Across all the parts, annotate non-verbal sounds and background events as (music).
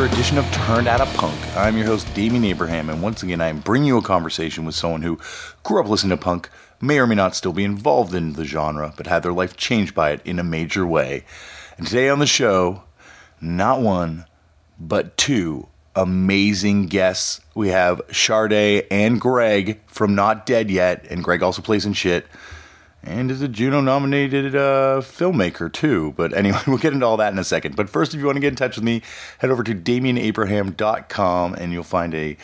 another edition of Turned Out a Punk. I'm your host, Damian Abraham, and once again, I'm bringing you a conversation with someone who grew up listening to punk, may or may not still be involved in the genre, but had their life changed by it in a major way. And today on the show, not one, but two amazing guests. We have Sarde and Greg from Not Dead Yet, and Greg also plays in shit and is a Juno nominated uh, filmmaker too. But anyway, (laughs) we'll get into all that in a second. But first, if you want to get in touch with me, head over to DamianAbraham.com and you'll find a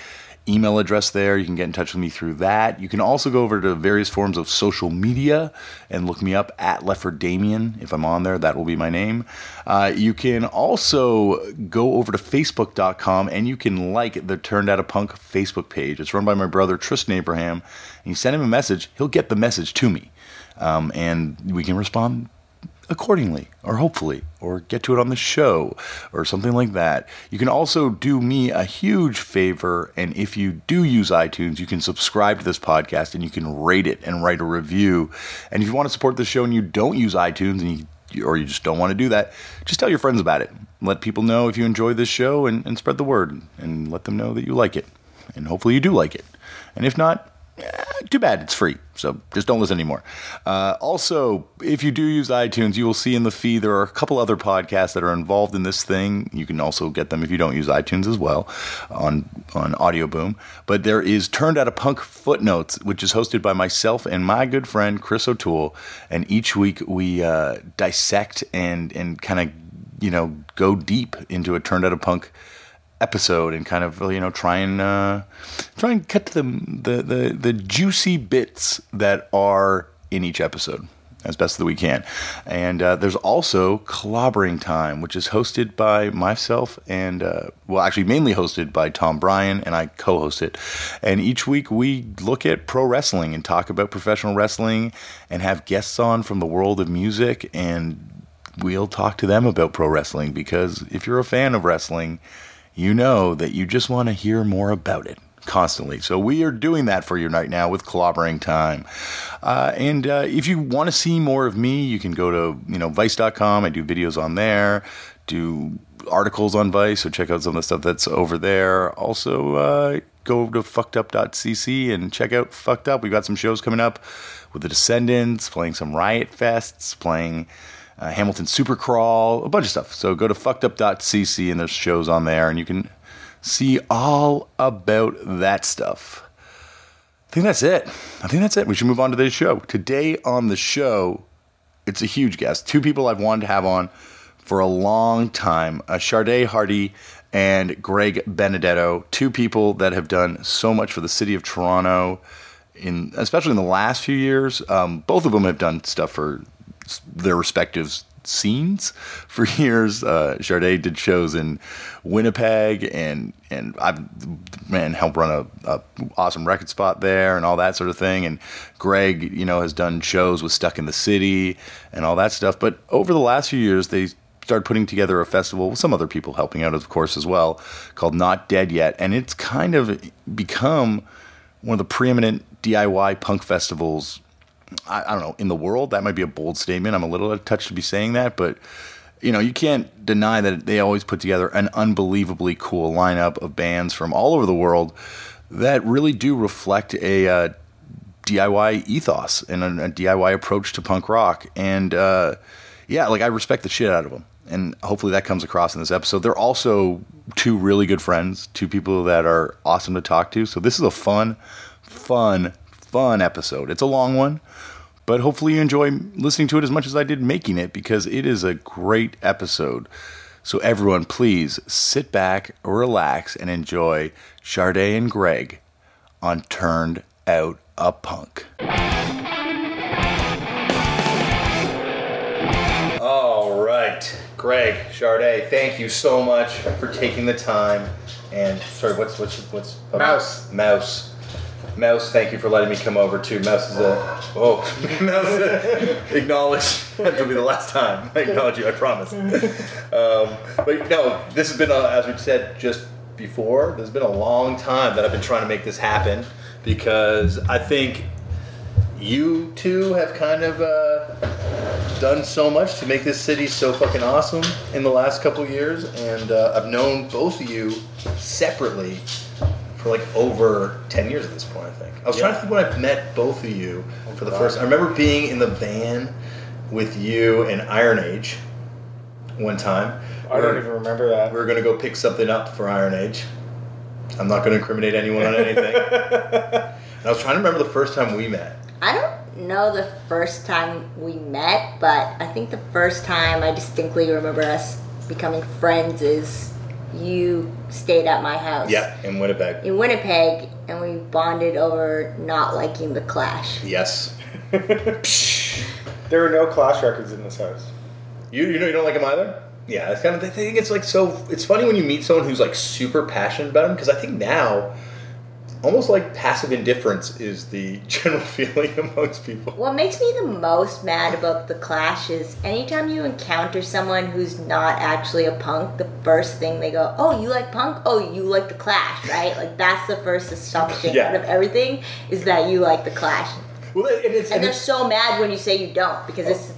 email address there. You can get in touch with me through that. You can also go over to various forms of social media and look me up at Lefford Damien. If I'm on there, that will be my name. Uh, you can also go over to Facebook.com and you can like the Turned Out a Punk Facebook page. It's run by my brother Tristan Abraham. And you send him a message, he'll get the message to me um, and we can respond accordingly or hopefully or get to it on the show or something like that. You can also do me a huge favor and if you do use iTunes, you can subscribe to this podcast and you can rate it and write a review. And if you want to support the show and you don't use iTunes and you or you just don't want to do that, just tell your friends about it. Let people know if you enjoy this show and, and spread the word and let them know that you like it. And hopefully you do like it. And if not, eh, too bad it's free. So just don't listen anymore. Uh, also, if you do use iTunes, you will see in the feed there are a couple other podcasts that are involved in this thing. You can also get them if you don't use iTunes as well on on Audio Boom. But there is Turned Out a Punk Footnotes, which is hosted by myself and my good friend Chris O'Toole. And each week we uh, dissect and and kind of you know go deep into a Turned Out a Punk episode and kind of you know try and uh, try and cut to the, the the the juicy bits that are in each episode as best that we can. And uh, there's also Clobbering Time, which is hosted by myself and, uh, well, actually, mainly hosted by Tom Bryan, and I co host it. And each week we look at pro wrestling and talk about professional wrestling and have guests on from the world of music. And we'll talk to them about pro wrestling because if you're a fan of wrestling, you know that you just want to hear more about it constantly. So we are doing that for you right now with Clobbering Time. Uh, and uh, if you want to see more of me, you can go to you know Vice.com. I do videos on there. Do articles on Vice, so check out some of the stuff that's over there. Also, uh, go to fuckedup.cc and check out Fucked Up. We've got some shows coming up with the Descendents, playing some Riot Fests, playing uh, Hamilton Supercrawl, a bunch of stuff. So go to fuckedup.cc and there's shows on there, and you can see all about that stuff. I think that's it. I think that's it. We should move on to today's show. Today on the show, it's a huge guest. Two people I've wanted to have on for a long time uh, Hardie and Greg Benedetto, two people that have done so much for the city of Toronto, in especially in the last few years. Um, both of them have done stuff for their respective scenes (laughs) for years. Uh, Sarde did shows in Winnipeg, and and I've man helped run a, a, awesome record spot there and all that sort of thing. And Greg, you know, has done shows with Stuck in the City and all that stuff. But over the last few years, they started putting together a festival with some other people helping out, of course, as well, called Not Dead Yet, and it's kind of become one of the preeminent DIY punk festivals I, I, don't know, in the world. That might be a bold statement. I'm a little touched to be saying that, but you know, you can't deny that they always put together an unbelievably cool lineup of bands from all over the world that really do reflect a uh, DIY ethos and a, a, DIY approach to punk rock. And uh, yeah, like I respect the shit out of them. And hopefully that comes across in this episode. They're also two really good friends, two people that are awesome to talk to. So this is a fun, fun, fun episode. It's a long one, but hopefully you enjoy listening to it as much as I did making it because it is a great episode. So, everyone, please sit back, relax, and enjoy Sarde and Greg on Turned Out a Punk. All right, Greg, Sarde, thank you so much for taking the time. And sorry, what's what's what's Mouse Mouse Mouse, thank you for letting me come over too. Mouse is a oh, (laughs) Mouse acknowledge. (laughs) That'll be the last time I acknowledge you. I promise. Um, but no, this has been a, as we said just before. There's been a long time that I've been trying to make this happen because I think you two have kind of. Uh, done so much to make this city so fucking awesome in the last couple years, and uh, I've known both of you separately for like over ten years at this point. I think I was trying to think when I met both of you oh, for the first. I remember being in the van with you and Iron Age one time. I don't even remember that. We were gonna go pick something up for Iron Age. I'm not gonna incriminate anyone on anything. (laughs) and I was trying to remember the first time we met. I don't know the first time we met, but I think the first time I distinctly remember us becoming friends is you stayed at my house. Yeah, in Winnipeg. In Winnipeg, and we bonded over not liking the Clash. Yes. (laughs) There were no Clash records in this house. You you know you don't like him either. Yeah, it's kind of I think it's like so. It's funny when you meet someone who's like super passionate about them because I think now, almost like passive indifference is the (laughs) general feeling amongst people. What makes me the most mad about the Clash is anytime you encounter someone who's not actually a punk, the first thing they go, "Oh, you like punk? Oh, you like the Clash, right?" Like that's the first assumption Yeah. out of everything is that you like the Clash, Well, and it's, and and they're so mad when you say you don't because it's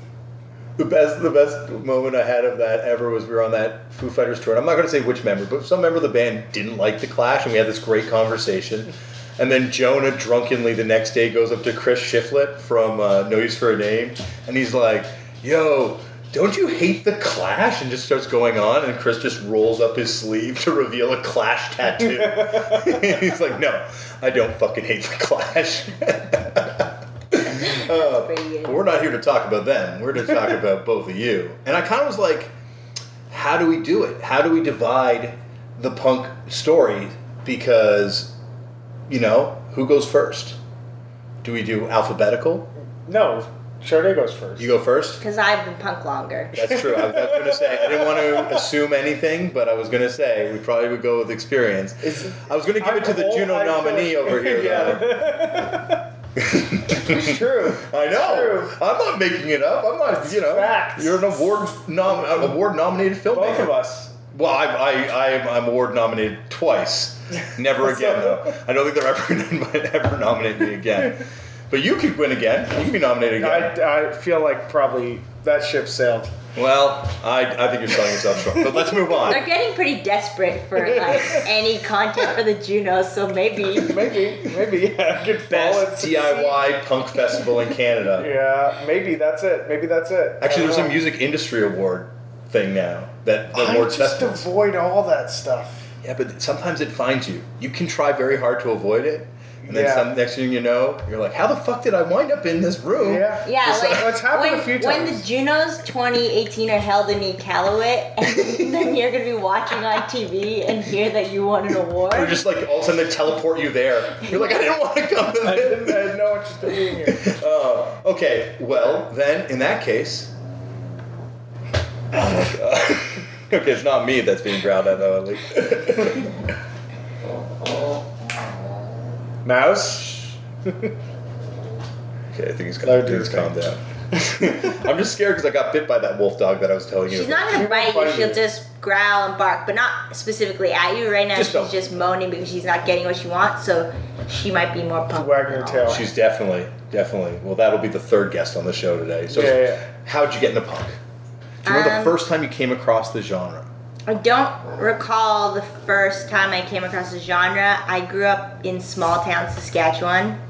the best. The best moment I had of that ever was we were on that Foo Fighters tour. And I'm not going to say which member, but some member of the band didn't like the Clash, and we had this great conversation. And then Jonah drunkenly the next day goes up to Chris Shiflett from uh, No Use for a Name, and he's like, "Yo, don't you hate the Clash?" And just starts going on, and Chris just rolls up his sleeve to reveal a Clash tattoo. (laughs) he's like, "No, I don't fucking hate the Clash." (laughs) (laughs) Uh, but we're not here to talk about them. We're to talk (laughs) about both of you. And I kind of was like, how do we do it? How do we divide the punk story? Because, you know, who goes first? Do we do alphabetical? No, Sarde goes first. You go first? because I've been punk longer. That's true. I was, going to say, I didn't want to (laughs) assume anything, but I was going to say we probably would go with experience. It's- I was going to give it to the Juno old, I feel- nominee over here, though. It's true. I know. True. I'm not making it up. I'm not, you know. facts. You're an award nom- an award nominated filmmaker. Both of us. Well, I'm I, I am, I'm award nominated twice. (laughs) Never again, though. I don't think they're ever (laughs) gonna (laughs) ever nominate me again. But you could win again. You can be nominated again. I, I feel like probably that ship sailed. well, I, I think you're selling yourself short. But let's move on. They're getting pretty desperate for like (laughs) any content for the Junos, so maybe Maybe, maybe yeah, I could Best DIY punk festival in Canada. Yeah, maybe that's it. Maybe that's it. Actually, there's don't a music industry award thing now that the awards just festivals. avoid all that stuff. Yeah, but sometimes it finds you. You can try very hard to avoid it, and then Yeah. some next thing you know, you're like, "How the fuck did I wind up in this room?" Yeah, Yeah, It's- like it's happened when, a few when the Junos 2018 are held in Iqaluit, (laughs) and then you're gonna be watching on TV and hear that you won an award. Or just like all of a sudden they teleport you there. You're like, I didn't want to come to (laughs) I, didn't, this. I had no interest in being here. (laughs) Uh, okay, well then in that case, Oh okay, it's not me that's being growled at though. At least. Mouse. (laughs) okay, I think he's, Loud calm, he's dude calmed down. (laughs) I'm just scared because I got bit by that wolf dog that I was telling you. She's about. not gonna She bite won't you. She'll just growl and bark, but not specifically at you. Right now, Just she's don't. just moaning because she's not getting what she wants. So she might be more punk. wagging her than all. tail. She's definitely, definitely. Well, that'll be the third guest on the show today. So, Yeah, yeah. how'd you get into punk? Do you remember Um, the first time you came across the genre? I don't recall the first time I came across the genre. I grew up in small town Saskatchewan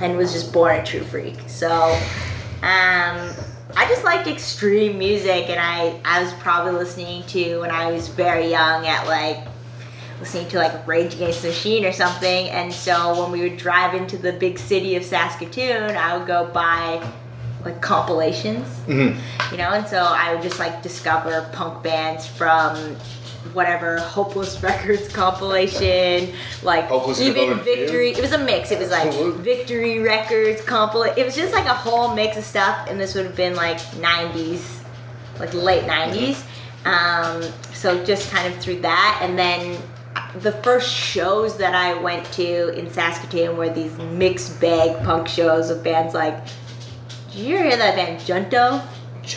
and was just born a true freak. So um, I just liked extreme music, and I, I was probably listening to when I was very young at like listening to like Rage Against the Machine or something. And so when we would drive into the big city of Saskatoon, I would go buy like compilations, you know, and so I would just like discover punk bands from whatever Hopeless Records compilation, like Hopeless even? Victory. It was a mix. It was like. Victory Records compilation. It was just like a whole mix of stuff, and this would have been like '90s, like late '90s. Um, so just kind of through that, and then the first shows that I went to in Saskatoon were these mixed bag punk shows of bands like. Did you hear that band Junto?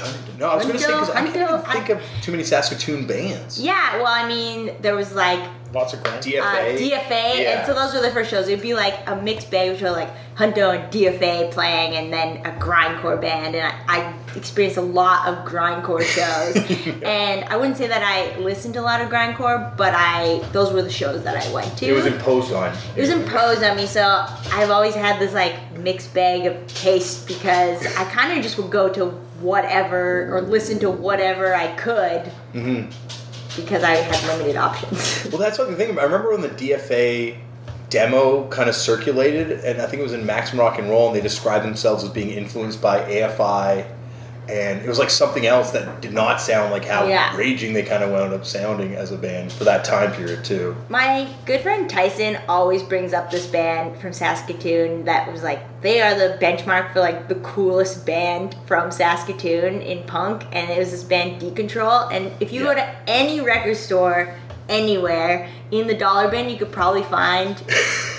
Huntington. No, I was going to say because I can't Huntington, even think of too many Saskatoon bands. Yeah, well, I mean, there was like Lots of grand. DFA. uh, DFA, Yeah. and so those were the first shows. It'd be like a mixed bag, which were like Junto and DFA playing, and then a grindcore band. And I, I experienced a lot of grindcore shows. (laughs) and I wouldn't say that I listened to a lot of grindcore, but I those were the shows that I went to. It was imposed on. It was imposed on me, so I've always had this like mixed bag of taste because I kind of just would go to whatever or listen to whatever I could mm-hmm. because I had limited options. (laughs) Well, that's what the thing. I remember when the DFA demo kind of circulated, and I think it was in Maximum Rock and Roll, and they described themselves as being influenced by AFI, and it was like something else that did not sound like how Yeah. raging they kind of wound up sounding as a band for that time period too. My good friend Tyson always brings up this band from Saskatoon that was like they are the benchmark for like the coolest band from Saskatoon in punk, and it was this band Decontrol. And if you go to any record store anywhere in the dollar bin, you could probably find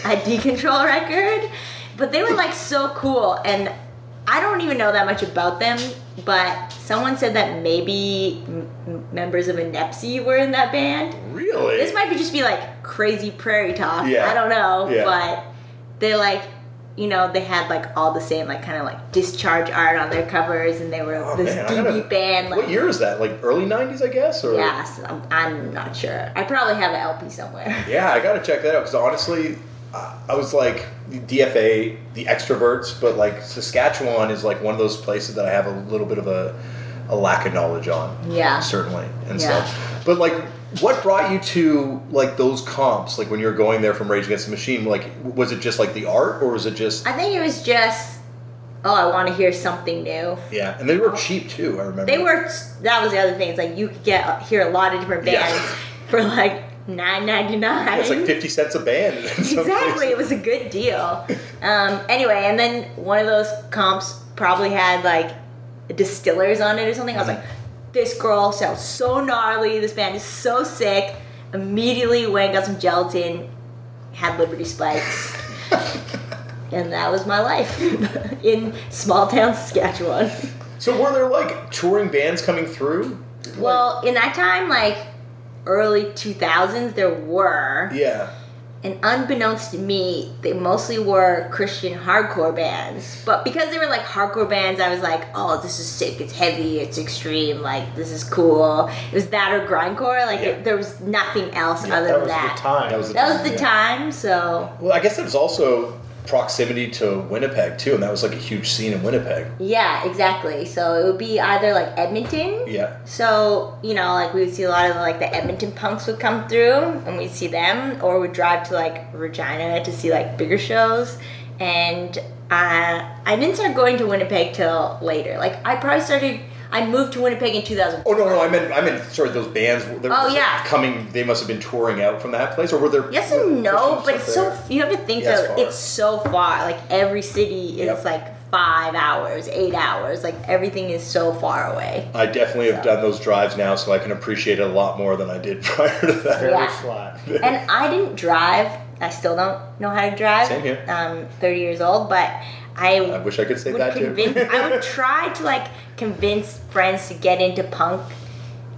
a (laughs) Decontrol record. But they were like so cool, and I don't even know that much about them. But someone said that maybe m- members of Inepsy were in that band. Really? This might be just be like crazy prairie talk. Yeah. I don't know, Yeah. but they like, you know, they had like all the same like kind of like discharge art on their covers, and they were Oh, this man, DB gotta- band. Like, what year is that? Like early '90s, I guess. Or Yes, I'm, I'm not sure. I probably have an LP somewhere. Yeah, I gotta check that out because honestly, I was like DFA, the extroverts, but like Saskatchewan is like one of those places that I have a little bit of a, a lack of knowledge on. Yeah. certainly and Yeah. stuff. But like, what brought you to like those comps? Like when you were going there from Rage Against the Machine, like was it just like the art, or was it just I think it was just, oh, I want to hear something new. yeah? And they were cheap too. I remember They were. That was the other thing. It's like you could get hear a lot of different Yeah. bands for like nine ninety nine. It's like fifty cents a band. exactly it was a good deal um, anyway and then one of those comps probably had like distillers on it or something i was like this girl sounds so gnarly this band is so sick immediately went got some gelatin had liberty spikes (laughs) and that was my life (laughs) in small town saskatchewan So were there like touring bands coming through? well in that time like early 2000s there were Yeah. And unbeknownst to me, they mostly were Christian hardcore bands. But because they were like hardcore bands, I was like, oh, this is sick. It's heavy. It's extreme. Like, this is cool. It was that or grindcore. Like, Yeah. it, there was nothing else other that than was that. the time. That was the time. That was the yeah. time, so Well, I guess it was also proximity to Winnipeg too, and that was like a huge scene in Winnipeg. yeah, exactly. So it would be either like Edmonton. Yeah. So, you know, like we would see a lot of like the Edmonton punks would come through and we'd see them, or we'd drive to like Regina to see like bigger shows. And uh, I didn't start going to Winnipeg till later. Like, I probably started, I moved to Winnipeg in 2000. Oh no, no, I meant, I meant, sorry, those bands. Were Oh, just, like, yeah. coming. They must have been touring out from that place, or were there? Yes and no, but it's stuff so, you have to think Yeah, it's though, far. it's so far. Like, every city is Yep. like five hours, eight hours. Like, everything is so far away. I definitely have done those drives now, so I can appreciate it a lot more than I did (laughs) prior to that. Very Yeah. flat. and I didn't drive. I still don't know how to drive. Same here. I'm 30 years old, but I, I wish I could say that convince. too. I would try to like convince friends to get into punk,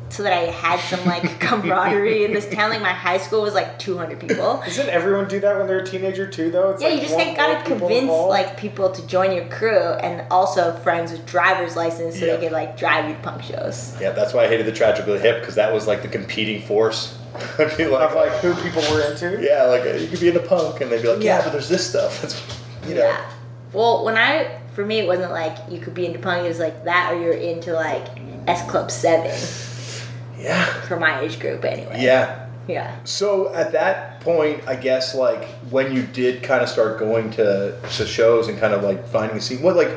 so that I had some like (laughs) camaraderie in this town. Like my high school was like 200 people. Doesn't everyone do that when they're a teenager too? Though it's Yeah, like you just like, gotta convince involved. like people to join your crew, and also friends with driver's license, so Yeah. they could like drive you to punk shows. yeah, that's why I hated the Tragically Hip because that was like the competing force. (laughs) I'd be like, of like who people were into. yeah, like uh, you could be into punk, and they'd be like, yeah, Yeah. but there's this stuff. (laughs) That's, you know. Yeah. Well, when I for me it wasn't like you could be into punk. It was like that, or you're into like S Club Seven Yeah. for my age group, anyway. Yeah. Yeah. So at that point, I guess like when you did kind of start going to, to shows and kind of like finding a scene, what like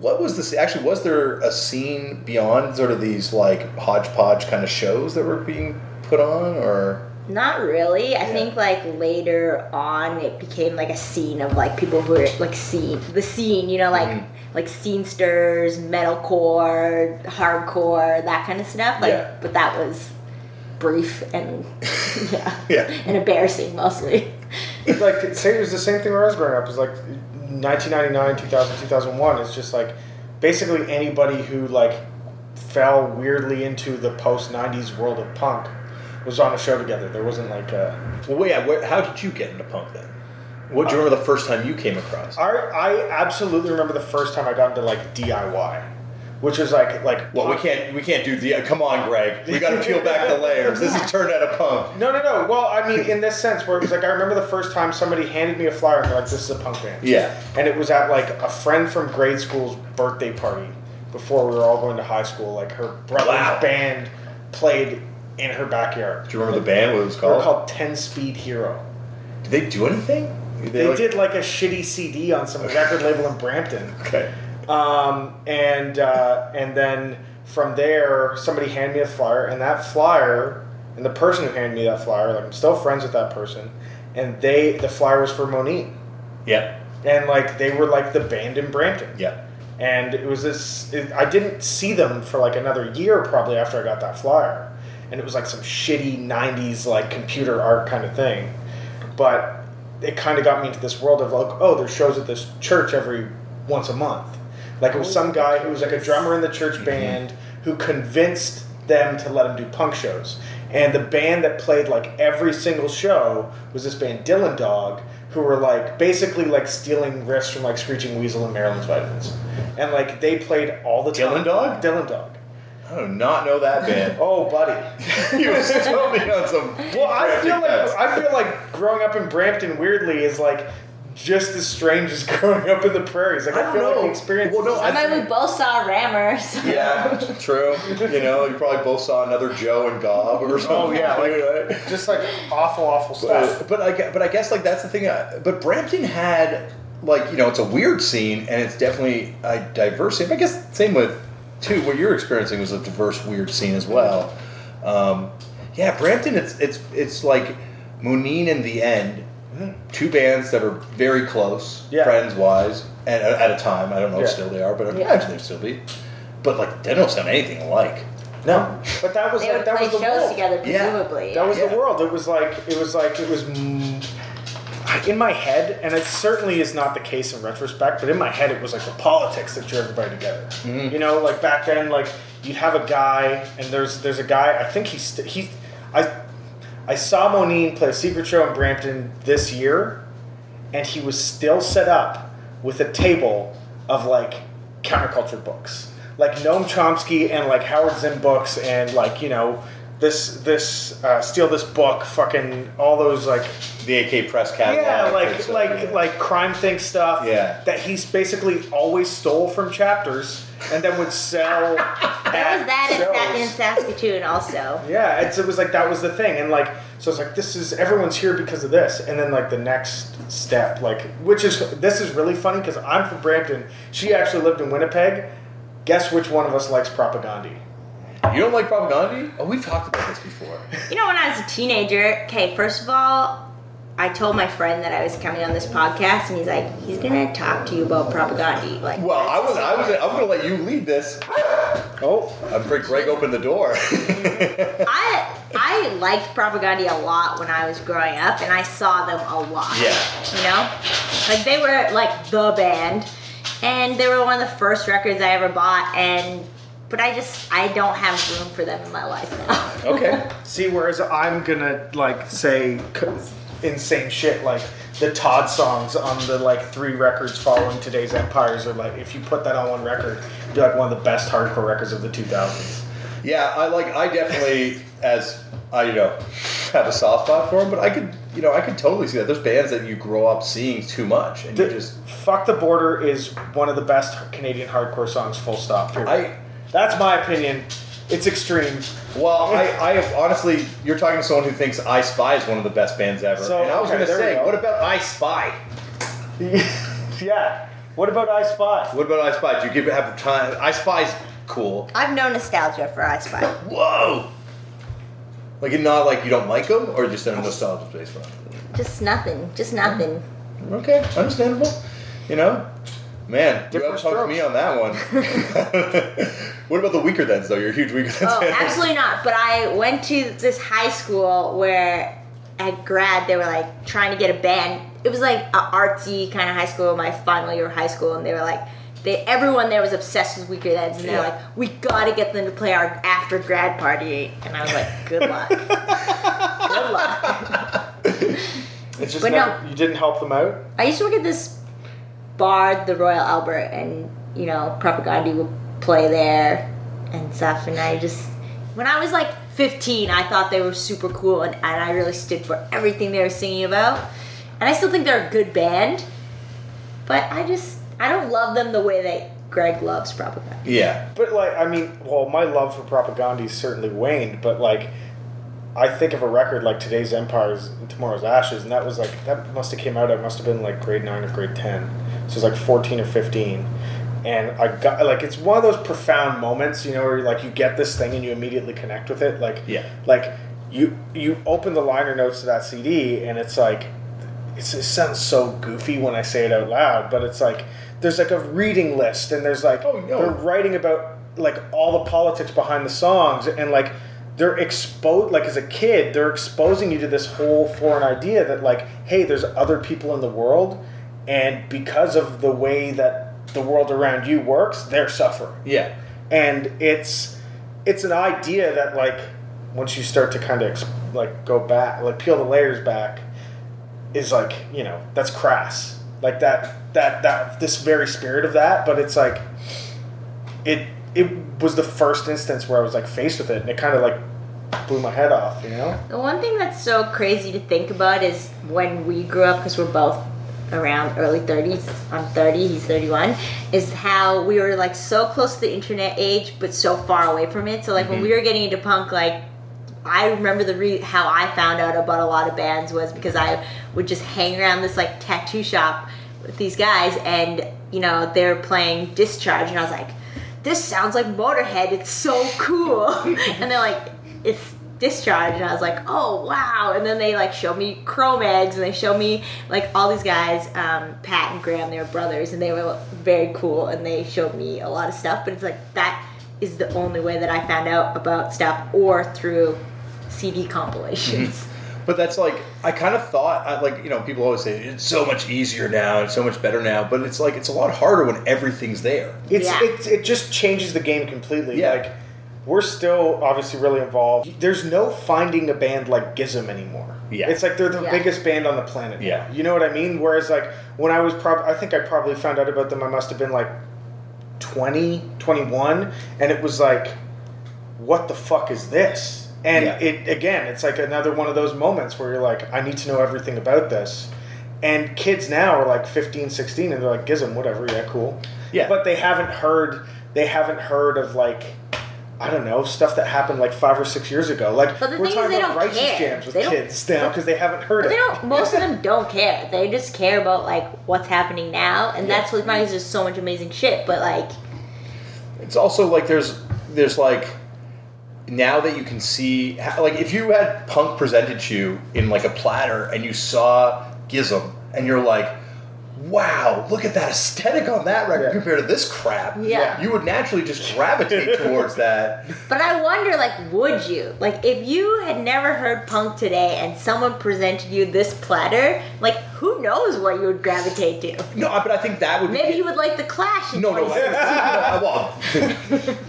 what was this actually was there a scene beyond sort of these like hodgepodge kind of shows that were being put on or Not really. I Yeah. think like later on it became like a scene of like people who were like scene the scene, you know, like Mhm. like scenesters, metalcore, hardcore, that kind of stuff. Like Yeah. but that was brief and (laughs) yeah. Yeah. And embarrassing mostly. It's like it was the same thing when I was growing up. It's like 1999, 2000, 2001. It's just like basically anybody who like fell weirdly into the post '90s world of punk was on a show together. There wasn't like a. Well, wait, yeah, where, how did you get into punk then? What do you uh, remember the first time you came across? I I absolutely remember the first time I got into like DIY, which was like like Well, we can't we can't do the. Come on, Greg. We got to peel back the layers. This is (laughs) turned out of punk. No, no, no. Well, I mean, in this sense, where it was like, I remember the first time somebody handed me a flyer and they're like, "This is a punk band." Yeah. And it was at like a friend from grade school's birthday party before we were all going to high school. Like her brother's Wow. band played in her backyard. Do you remember the band? What it was called? They were called? Ten Speed Hero. Did they do anything? They, like- did like a shitty CD on some (laughs) record label in Brampton. Okay. Um, and uh, and then from there, somebody handed me a flyer, and that flyer, and the person who handed me that flyer, like I'm still friends with that person, and they the flyer was for Moneen, Yeah. and like they were like the band in Brampton, Yeah. and it was this. It, I didn't see them for like another year probably after I got that flyer, and it was like some shitty '90s like computer art kind of thing, but it kind of got me into this world of like, oh, there's shows at this church every once a month. Like it was some guy who was like a drummer in the church mm-hmm. band who convinced them to let him do punk shows. And the band that played like every single show was this band Dylan Dog, who were like basically like stealing riffs from like Screeching Weasel and Marilyn's Vitamins. And like they played all the time. Dylan Dog? Dylan Dog. I do not know that band. (laughs) Oh, buddy. (laughs) you was totally on some. Well, I feel like nuts. I feel like growing up in Brampton weirdly is like just as strange as (laughs) growing up in the prairies. Like I, I don't feel like the experience. Well, no, I I mean, we both saw Rammers. Yeah, true. You know, you probably both saw another Joe and Gob or something. Oh, yeah, like- Right? just like awful, awful stuff. But, but I but I guess like that's the thing. uh, But Brampton had like you know it's a weird scene and it's definitely a diverse scene. But I guess same with too what you're experiencing was a diverse weird scene as well. Um, yeah, Brampton. It's it's it's like Moneen and the End, two bands that are very close, Yeah. friends wise, and at a time. I don't know if still they are, but I Yeah. imagine they still be. But like they don't sound anything alike. No, but that was They like would that play was the shows world. together, Yeah. presumably. That was Yeah. the world. It was like it was like it was mm, in my head, and it certainly is not the case in retrospect. But in my head, it was like the politics that drew everybody together. Mm-hmm. You know, like back then, like you'd have a guy, and there's there's a guy. I think he's st- he, I I saw Moneen play a secret show in Brampton this year, and he was still set up with a table of like counterculture books, like Noam Chomsky and like Howard Zinn books, and like you know this this uh, steal this book, fucking all those like The AK press catalog. yeah, like stuff, like yeah. like crime think stuff. Yeah. that he's basically always stole from chapters and then would sell. (laughs) There was that in, Sa- in Saskatoon also. Yeah, it's, it was like that was the thing, and like so it's like this is everyone's here because of this, and then like the next step, like which is this is really funny because I'm from Brampton. She actually lived in Winnipeg. Guess which one of us likes Propagandhi? You don't like Propagandhi? Oh, we've talked about this before. You know, when I was a teenager, okay, first of all, I told my friend that I was coming on this podcast, and he's like, he's gonna talk to you about Propagandhi. Like, Well, I was I was I was gonna let you lead this. Oh, I'm afraid Greg opened the door. (laughs) I I liked Propagandhi a lot when I was growing up, and I saw them a lot. Yeah. You know, like they were like the band, and they were one of the first records I ever bought, and but I just I don't have room for them in my life now. (laughs) okay. (laughs) see, whereas I'm gonna like say insane shit like the Todd songs on the like three records following today's Empires are like if you put that on one record, it'd be like one of the best hardcore records of the 2000s. Yeah, I like I definitely (laughs) as I you know have a soft spot for them, but I could you know I could totally see that. There's bands that you grow up seeing too much, and you just Fuck the Border is one of the best Canadian hardcore songs, full stop. Period. I That's my opinion. It's extreme. well I I have, honestly you're talking to someone who thinks I Spy is one of the best bands ever, So, and I was okay, gonna say go. what about I Spy? (laughs) yeah. What about I Spy? What about I Spy? Do you give have time? I Spy's cool. I've no nostalgia for I Spy. Whoa. Like not like you don't like them, or just in a nostalgia space for them. Just nothing. Just nothing. Okay, understandable. You know, man, you Different outpunked me on that one. (laughs) (laughs) what about the Weakerthans though? You're a huge Weakerthans Oh, fan. absolutely not. But I went to this high school where at grad they were like trying to get a band. It was like a artsy kind of high school, my final year of high school, and they were like they everyone there was obsessed with Weakerthans, and they're Yeah. like, we gotta get them to play our after grad party, and I was like, good luck, (laughs) good luck. It's just But never, you didn't help them out. I used to work at this bar, the Royal Albert, and you know, Propagandhi would play there and stuff. And I just, when I was like 15, I thought they were super cool, and, and I really stood for everything they were singing about. And I still think they're a good band, but I just, I don't love them the way that Greg loves Propagandhi. Yeah. But like, I mean, well, my love for Propagandhi certainly waned. But like, I think of a record like Today's Empires and Tomorrow's Ashes, and that was like that must have came out. I must have been like grade nine or grade ten, so it was like fourteen or fifteen. And I got like it's one of those profound moments, you know, where you like you get this thing and you immediately connect with it. Like Yeah. like you you open the liner notes to that CD and it's like it's, it sounds so goofy when I say it out loud, but it's like there's like a reading list and there's like Oh, no. they're writing about like all the politics behind the songs and like they're exposed like as a kid they're exposing you to this whole foreign idea that like hey there's other people in the world and because of the way that the world around you works they're suffering Yeah. and it's it's an idea that like once you start to kind of like go back like peel the layers back is like you know that's crass like that that that this very spirit of that but it's like it it was the first instance where i was like faced with it and it kind of like blew my head off you know The one thing that's so crazy to think about is when we grew up, because we're both around early 30s. I'm 30, he's 31. Is how we were like so close to the internet age, but so far away from it. So like when mm-hmm. we were getting into punk, like I remember the re- how I found out about a lot of bands was because I would just hang around this like tattoo shop with these guys, and you know they're playing Discharge, and I was like, "This sounds like Motorhead. It's so cool." (laughs) and they're like, "It's Discharge," and I was like, "Oh wow!" And then they like showed me Cro-Mags, and they showed me like all these guys, um, Pat and Graham, they were brothers, and they were very cool, and they showed me a lot of stuff. But it's like that is the only way that I found out about stuff, or through CD compilations. But that's like I kind of thought I like you know people always say it's so much easier now, it's so much better now, but it's like it's a lot harder when everything's there. it's Yeah. it, it just changes the game completely Yeah. like we're still obviously really involved there's no finding a band like Gism anymore Yeah. it's like they're the Yeah. biggest band on the planet. Yeah. you know what i mean whereas like when i was prob i think i probably found out about them i must have been like 20 21 and it was like what the fuck is this and Yeah. it again it's like another one of those moments where you're like i need to know everything about this and kids now are like 15 16 and they're like Gism whatever yeah cool Yeah. but they haven't heard they haven't heard of like I don't know stuff that happened like five or six years ago. Like But the we're thing is talking they about don't righteous care. jams with They don't- kids now because they haven't heard But it. they don't. Most of them (laughs) don't care. They just care about like what's happening now, and that's what's funny. is There's so much amazing shit, but like, It's also like there's there's like now that you can see like if you had punk presented to you in like a platter and you saw Gism and you're like wow look at that aesthetic on that record Yeah. compared to this crap Yeah. you would naturally just gravitate (laughs) towards that but I wonder, like, would you like if you had never heard punk today and someone presented you this platter? Like, who knows what you would gravitate to? no but I think that would be Maybe you would like the Clash. in no no, 2016. I, well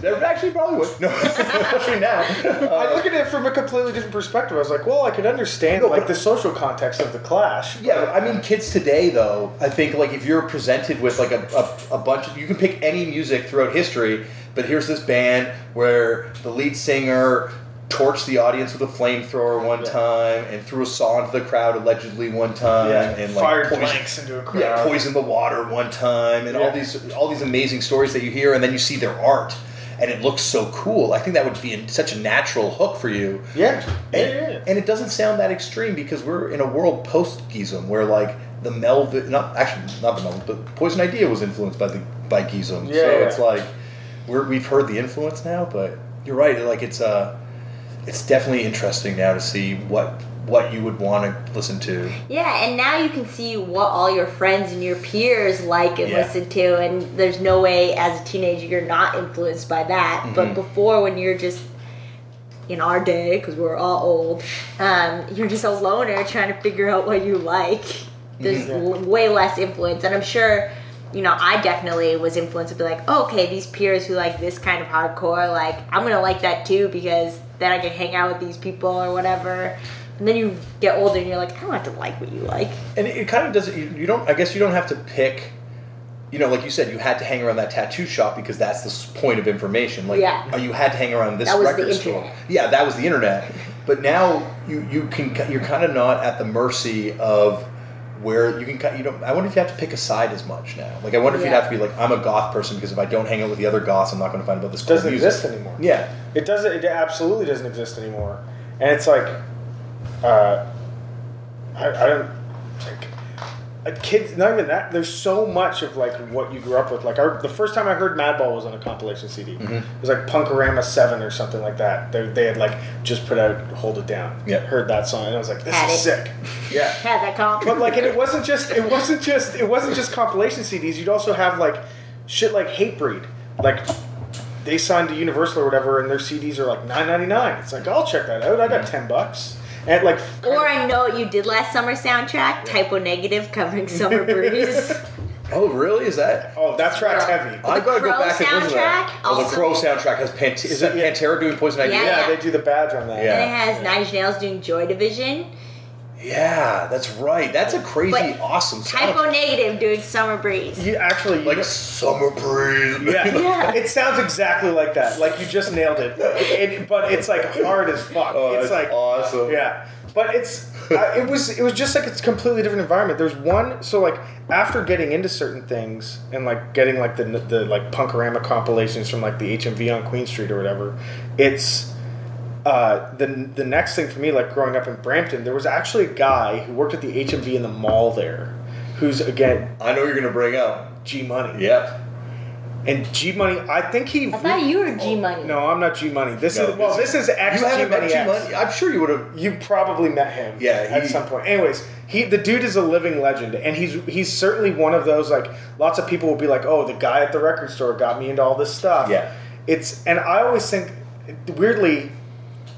(laughs) (laughs) actually probably would no (laughs) especially now I uh, look at it from a completely different perspective. I was like, well, I could understand No, like the social context of the Clash. Yeah, I mean, kids today, though, I think like if you're presented with like a, a, a bunch of, you can pick any music throughout history, but here's this band where the lead singer torched the audience with a flamethrower one Yeah. time and threw a saw into the crowd allegedly one time Yeah, and like fired poisoned- blanks into a crowd. yeah, poisoned the water one time and all these all these amazing stories that you hear and then you see their art and it looks so cool. I think that would be such a natural hook for you. Yeah, And, yeah, yeah. and it doesn't sound that extreme because we're in a world post Gism where like the Melvin, not actually not the Melvin, but Poison Idea was influenced by the by Gism. Yeah, so yeah. it's like we're, we've heard the influence now, but you're right. Like it's uh, it's definitely interesting now to see what what you would want to listen to. Yeah, and now you can see what all your friends and your peers like and Yeah. listen to, and there's no way as a teenager you're not influenced by that. Mm-hmm. But before, when you're just in our day, because we're all old, um, you're just a loner trying to figure out what you like. There's Mhm. l- way less influence, and I'm sure you know, I definitely was influenced to be like, oh, okay, these peers who like this kind of hardcore, like I'm gonna like that too because then I can hang out with these people or whatever. And then you get older and you're like, I don't have to like what you like. And it, it kind of does. You, you don't. I guess you don't have to pick. You know, like you said, you had to hang around that tattoo shop because that's the point of information. Like, Yeah. uh, you had to hang around this That was the record store. internet. Yeah, that was the internet. (laughs) But now you you can you're kind of not at the mercy of where you can ki- you don't. I wonder if you have to pick a side as much now. Like, I wonder if you'd have to be like, I'm a goth person because if I don't hang out with the other goths, I'm not going to find out about this. cool doesn't music. exist anymore. Yeah. It doesn't. It absolutely doesn't exist anymore. And it's like, uh, I, I don't like. A kids, not even that. There's so much of like what you grew up with. Like our, the first time I heard Madball was on a compilation CD. Mm-hmm. It was like Punkorama Seven or something like that. They, they had like just put out "Hold It Down." Yeah. heard that song and I was like, "This Had is it. sick." Yeah, (laughs) Had that comp. but like, and it wasn't just it wasn't just it wasn't just compilation CDs. You'd also have like shit like Hatebreed, like they signed to Universal or whatever, and their CDs are like nine ninety nine. It's like I'll check that out. I got ten bucks, and like Or I know what you did last summer soundtrack, Type O Negative covering summer breeze. (laughs) Oh, really? Is that? oh that track's heavy. I gotta go Crow back and listen to that. soundtrack Oh, the also- Crow soundtrack has Pant- is that Yeah. Pantera doing Poison Idea? Yeah. yeah, they do the badge on that. Yeah. And it has Nine Inch Nails doing Joy Division. Yeah, that's right. That's a crazy, But awesome Type O sound. negative doing summer breeze. You actually you Like know- summer breeze. Yeah. (laughs) Yeah. it sounds exactly like that. Like you just nailed it. It- but it's like hard as fuck. Oh, it's that's like awesome. Yeah, but it's uh, it was it was just like it's a completely different environment. There's one so like after getting into certain things and like getting like the the like punkorama compilations from like the HMV on Queen Street or whatever, it's. Uh, the, the next thing for me, like growing up in Brampton, there was actually a guy who worked at the HMV in the mall there, who's again I know you're gonna bring up. G Money. Yep. And G Money, I think he. I thought you were G Money. No, I'm not G Money. This No, is well, this- this is X You G haven't met Money G X. Money? I'm sure you would have. You probably met him. Yeah, at some point. Anyways, he the dude is a living legend, and he's he's certainly one of those like lots of people will be like, oh, the guy at the record store got me into all this stuff. Yeah. it's and I always think weirdly.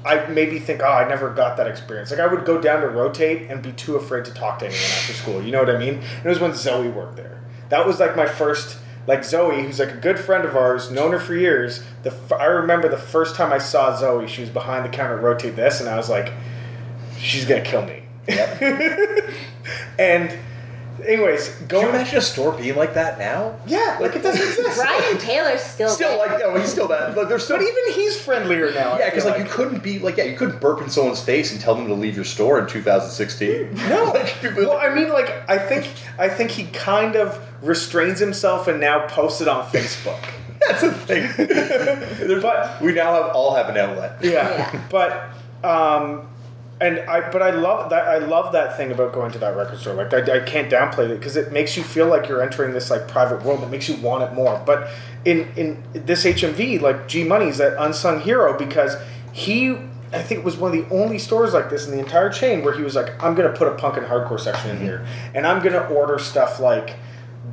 I maybe think, oh, I never got that experience. Like I would go down to rotate and be too afraid to talk to anyone after school. You know what I mean? And it was when Zoe worked there. That was like my first, like Zoe, who's like a good friend of ours, known her for years. The f- I remember the first time I saw Zoe, she was behind the counter at rotate this, and I was like, she's gonna kill me. (laughs) and, anyways, Can you imagine a store being like that now? Yeah, like it doesn't exist. (laughs) Brian Taylor's still, Still there. like no, he's still that. But there's still But even he's friendlier now. Yeah, because feel like, you couldn't be like yeah, you couldn't burp in someone's face and tell them to leave your store in 2016. (laughs) No, (laughs) like, well, I mean, like, I think, I think he kind of restrains himself and now posts it on Facebook. that's the thing. But- we now have all have an outlet. Yeah, Yeah. but, um, and I, but I love that. I love that thing about going to that record store. Like, I, I can't downplay it because it makes you feel like you're entering this like private world. It makes you want it more. But in in this HMV, like G Money's that unsung hero because he. I think it was one of the only stores like this in the entire chain where he was like, I'm gonna put a punk and hardcore section in here, and I'm gonna order stuff like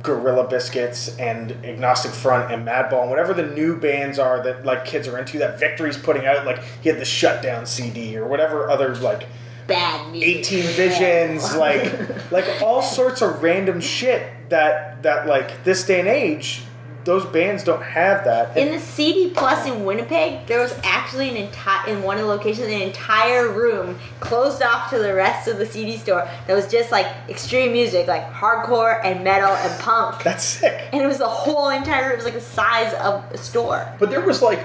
Gorilla Biscuits and Agnostic Front and Madball and whatever the new bands are that like kids are into that Victory's putting out. Like he had the Shutdown CD or whatever other like Bad music. 18 Visions, like (laughs) like all sorts of random shit that that like this day and age, those bands don't have that. In the CD Plus in Winnipeg, there was actually an entire in one of the locations an entire room closed off to the rest of the CD store that was just like extreme music, like hardcore and metal and punk. That's sick. and it was the whole entire room. It was like the size of a store. But there was like,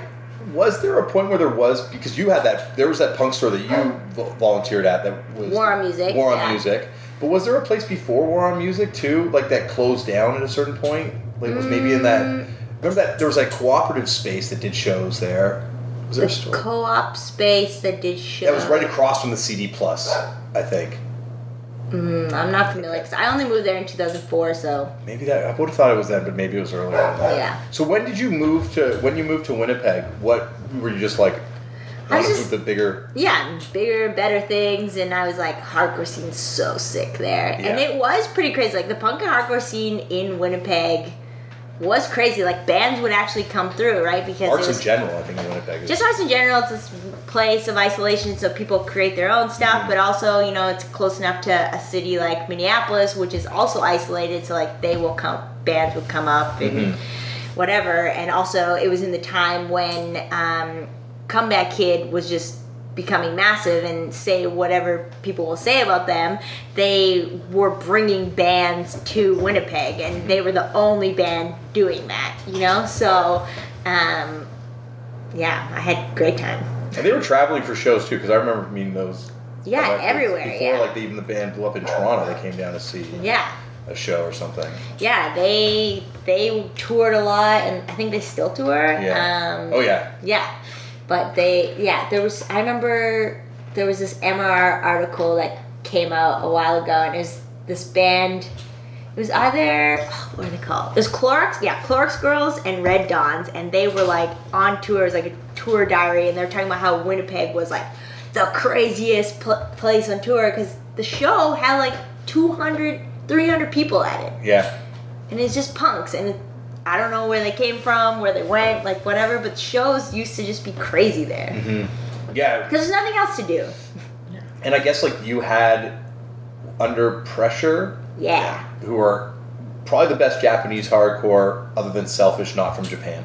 was there a point where there was because you had that there was that punk store that you vo- volunteered at that was War on Music, War on yeah. Music. But was there a place before War on Music too, like that closed down at a certain point? Like it was maybe in that. Mm. Remember that there was like cooperative space that did shows there. Was there a The store co-op space that did show. that was right across from the CD Plus? I think Mm, I'm not familiar because I only moved there in 2004, so maybe that I would have thought it was then, but maybe it was earlier. Than that. Yeah. So when did you move to when you moved to Winnipeg? What were you just like? I was just- to bigger. yeah, bigger, better things, and I was like, hardcore scene's so sick there, and it was pretty crazy. Like the punk and hardcore scene in Winnipeg was crazy. Like bands would actually come through, right? Because Arts was in general, I think in Winnipeg. Is, just arts in general. It's this place of isolation, so people create their own stuff. But also, you know, it's close enough to a city like Minneapolis, which is also isolated. So like they will come, bands would come up and whatever. And also, it was in the time when um, Comeback Kid was just becoming massive and say whatever people will say about them they were bringing bands to winnipeg and they were the only band doing that you know so um, yeah i had a great time and they were traveling for shows too, because I remember meeting those. Yeah, like, everywhere, Before, yeah. like even the band blew up in Toronto, they came down to see yeah a show or something. yeah they they toured a lot and i think they still tour Yeah. um, oh yeah. Yeah, but they yeah there was I remember there was this MR article that came out a while ago and it was this band. It was either what are they called? It was Clorox, yeah, Clorox Girls and Red Dons, and they were like on tours, like a tour diary, and they're talking about how Winnipeg was like the craziest pl- place on tour because the show had like 200, 300 people at it Yeah. and it's just punks and i don't know where they came from where they went like whatever but shows used to just be crazy there because Yeah. Because there's nothing else to do And I guess like you had under pressure yeah who are probably the best Japanese hardcore other than Selfish, not from Japan.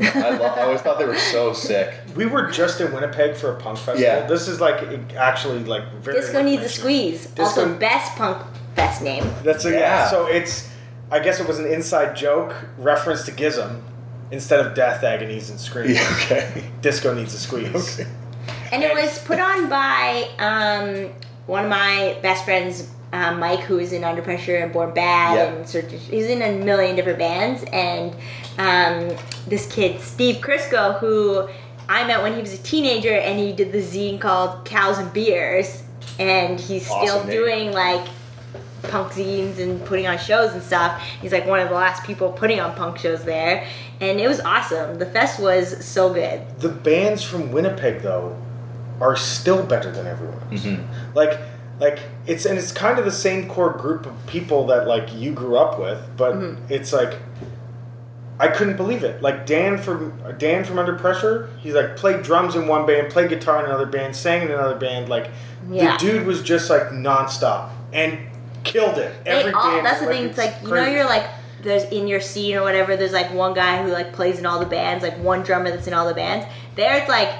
I, lo- I always thought they were so sick. We were just in Winnipeg for a punk festival. Yeah. This is like actually like very. disco needs a information. squeeze Disco- also best punk best name That's a, yeah. Yeah. So it's, I guess it was an inside joke reference to Gism, instead of death agonies and screams. Yeah, okay. Disco needs a squeeze. Okay. and it was put on by um, one of my best friends um, mike who is in under pressure and born bad Yeah. and Search- he's in a million different bands and um, this kid steve crisco who i met when he was a teenager and he did the zine called cows and beers and he's still Awesome name. doing like punk zines and putting on shows and stuff he's like one of the last people putting on punk shows there and it was awesome the fest was so good The bands from Winnipeg though are still better than everyone else. Mm-hmm. Like like it's and it's kind of the same core group of people that like you grew up with, but Mm-hmm. it's like I couldn't believe it. Like Dan from Dan from Under Pressure, he's like played drums in one band, played guitar in another band, sang in another band. Like Yeah. the dude was just like nonstop and killed it. They Every all, band, that's the thing. It's like you know, you're like there's in your scene or whatever. There's like one guy who like plays in all the bands, like one drummer that's in all the bands. There, it's like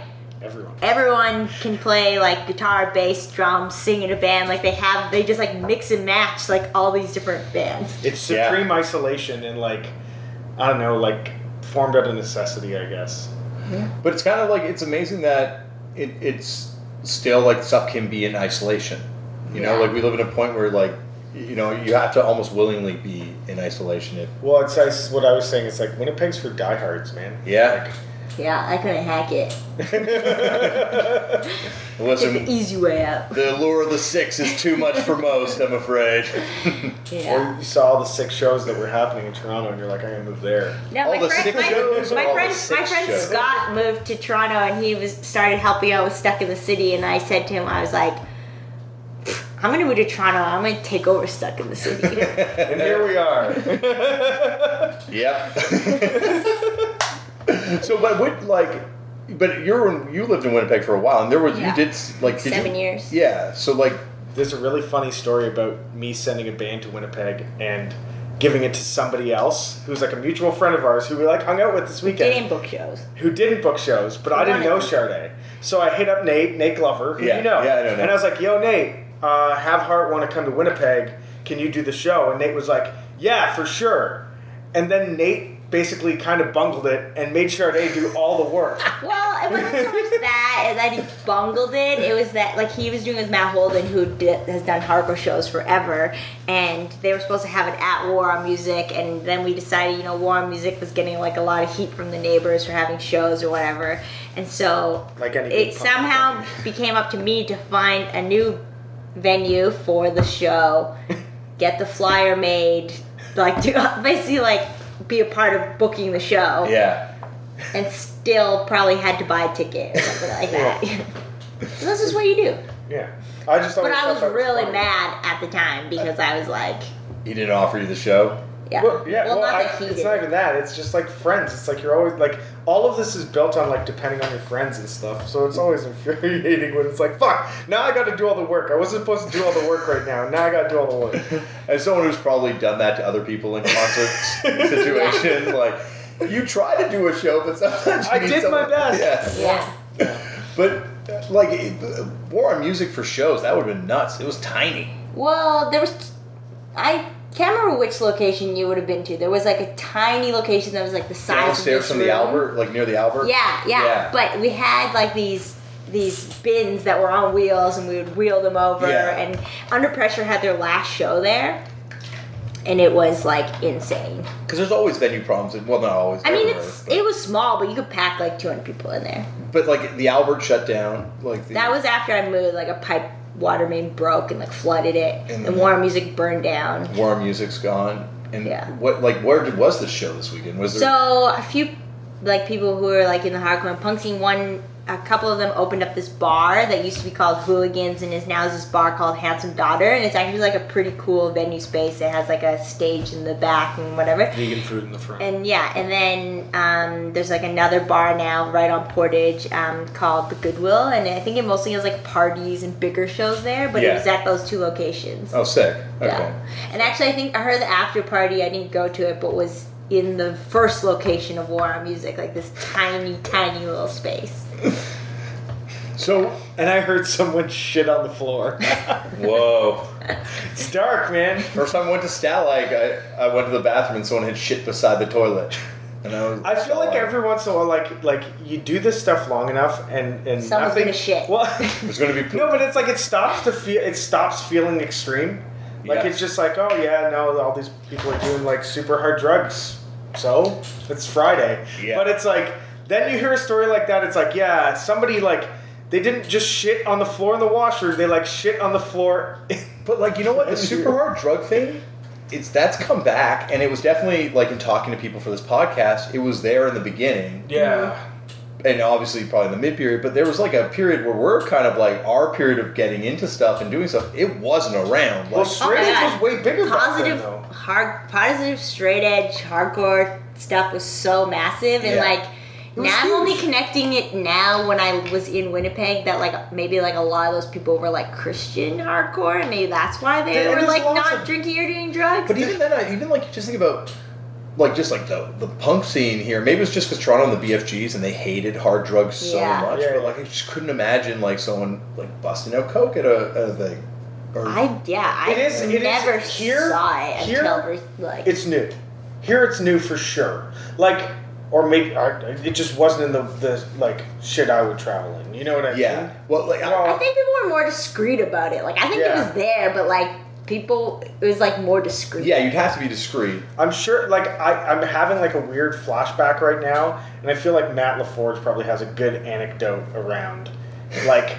everyone. everyone can play like guitar, bass, drums, sing in a band. Like they have, they just like mix and match like all these different bands. It's Yeah. supreme isolation and like I don't know, like formed out of necessity, I guess. Yeah. But it's kind of like it's amazing that it, it's still like stuff can be in isolation. You know, like we live in a point where like you know you have to almost willingly be in isolation. If Well, it's, it's what I was saying. It's like Winnipeg's for diehards, man. yeah, Yeah, I couldn't hack it. (laughs) Take listen, the easy way out. the lure of the six is too much for most. I'm afraid. (laughs) Yeah. Or you saw all the six shows that were happening in Toronto, and you're like, I'm gonna move there. No, All my the friend, six my, shows or my all the friend, my friend shows? Scott moved to Toronto and he was started helping out with Stuck in the City and I said to him, I was like, I'm gonna move to Toronto. I'm gonna take over Stuck in the City. (laughs) And here we are. (laughs) Yep. (laughs) so, but what like, but you're you lived in Winnipeg for a while, and there was Yeah. you did like did Seven you- years. Yeah. So like, There's a really funny story about me sending a band to Winnipeg and giving it to somebody else who's like a mutual friend of ours who we like hung out with this weekend. Didn't book shows. who didn't book shows, but I didn't know Wanted to. So I hit up Nate, Nate Glover, who Yeah, you know. yeah, I know Nate. And I was like, yo, Nate, uh, Have Heart want to come to Winnipeg. Can you do the show? And Nate was like, yeah, for sure. And then Nate basically kind of bungled it and made Sarde do all the work. (laughs) Well, it wasn't so much that (laughs) that he bungled it. It was that like he was doing with Matt Holden, who did, has done hardcore shows forever, and they were supposed to have it at War on Music, and then we decided, you know, War on Music was getting like a lot of heat from the neighbors for having shows or whatever, and so Like it somehow band. became up to me to find a new venue for the show, (laughs) get the flyer made, like to (laughs) basically like be a part of booking the show yeah. and still probably had to buy a ticket or something like that. So (laughs) this is what you do. Yeah. I just But I was really mad at the time because I was like, He didn't offer you the show. Yeah. Well, yeah, Well, well, not I, that it's heated. not even that. It's just like friends. It's like you're always like all of this is built on like depending on your friends and stuff. So it's always (laughs) infuriating when it's like, fuck, now I got to do all the work. I wasn't supposed to do all the work right now. Now I got to do all the work. (laughs) As someone who's probably done that to other people in concert (laughs) situations, like you try to do a show, but sometimes you I need did my someone- best. Yeah, Yeah. but uh, like it- War on Music for shows, that would have been nuts. It was tiny. Well, there was. I can't remember which location you would have been to. There was like a tiny location that was like the size Downstairs of from the room. Albert, like near the Albert. Yeah, yeah, Yeah. But we had like these these bins that were on wheels, and we would wheel them over. Yeah. And Under Pressure had their last show there, and it was like insane. Because there's always venue problems. and- Well, not always. I mean, it's but, it was small, but you could pack like 200 people in there. but like the Albert shut down. Like the, That was after I moved. Like a pipe water main broke and like flooded it, And and War on Music burned down. War Music's gone. And Yeah. what like where did, was this show this weekend? Was there? So a few like people who are like in the hardcore punk scene, one a couple of them opened up this bar that used to be called Hooligans and is now this bar called Handsome Daughter and it's actually like a pretty cool venue space. It has like a stage in the back and whatever. Vegan food in the front. And yeah, and then um, there's like another bar now right on Portage um, called the Goodwill, and I think it mostly has like parties and bigger shows there, but Yeah. it was at those two locations. oh, sick. Okay. Yeah. And actually, I think I heard the after party. I didn't go to it, but was in the first location of War on Music, like this tiny, tiny little space. So and I heard someone shit on the floor. (laughs) whoa. it's dark, man. First time I went to Stalag, I, I went to the bathroom and someone had shit beside the toilet. And I was I feel like every once in a while, like like you do this stuff long enough, and and Someone's nothing. gonna shit. Well, (laughs) There's gonna be poop. no, but it's like it stops to feel. It stops feeling extreme. Like Yeah. it's just like, oh yeah, no, all these people are doing like super hard drugs. So it's Friday. Yeah. But it's like then you hear a story like that. It's like yeah, somebody like they didn't just shit on the floor in the washer. They like shit on the floor. (laughs) But like you know what, the (laughs) super hard drug thing, it's that's come back, and it was definitely like in talking to people for this podcast, it was there in the beginning, yeah. and obviously probably in the mid period. But there was like a period where we're kind of like our period of getting into stuff and doing stuff. It wasn't around. Well, Like, straight edge oh God. was way bigger back then, Positive, though. hard, positive, straight edge, hardcore stuff was so massive, and Yeah. like. Was Now I'm only connecting it now when I was in Winnipeg that like maybe like a lot of those people were like Christian hardcore and maybe that's why they There- were like not of- drinking or doing drugs. But even then, I, even like just think about like just like the the punk scene here. Maybe it's just because Toronto and the BFGs and they hated hard drugs so Yeah. much. Yeah. But like I just couldn't imagine like someone like busting out coke at a, at a thing. Or, I yeah, I It is- it is never here- saw it here, until re- like It's new. Here it's new for sure. Like, or maybe I- it just wasn't in the, the like shit I would travel in. You know what I yeah. mean? Yeah. Well, like I- Well, I think people were more discreet about it. Like I think Yeah. it was there, but like people, it was like more discreet. yeah, you'd have to be discreet. I'm sure. Like I, I'm having like a weird flashback right now, and I feel like Matt LaForge probably has a good anecdote around, like,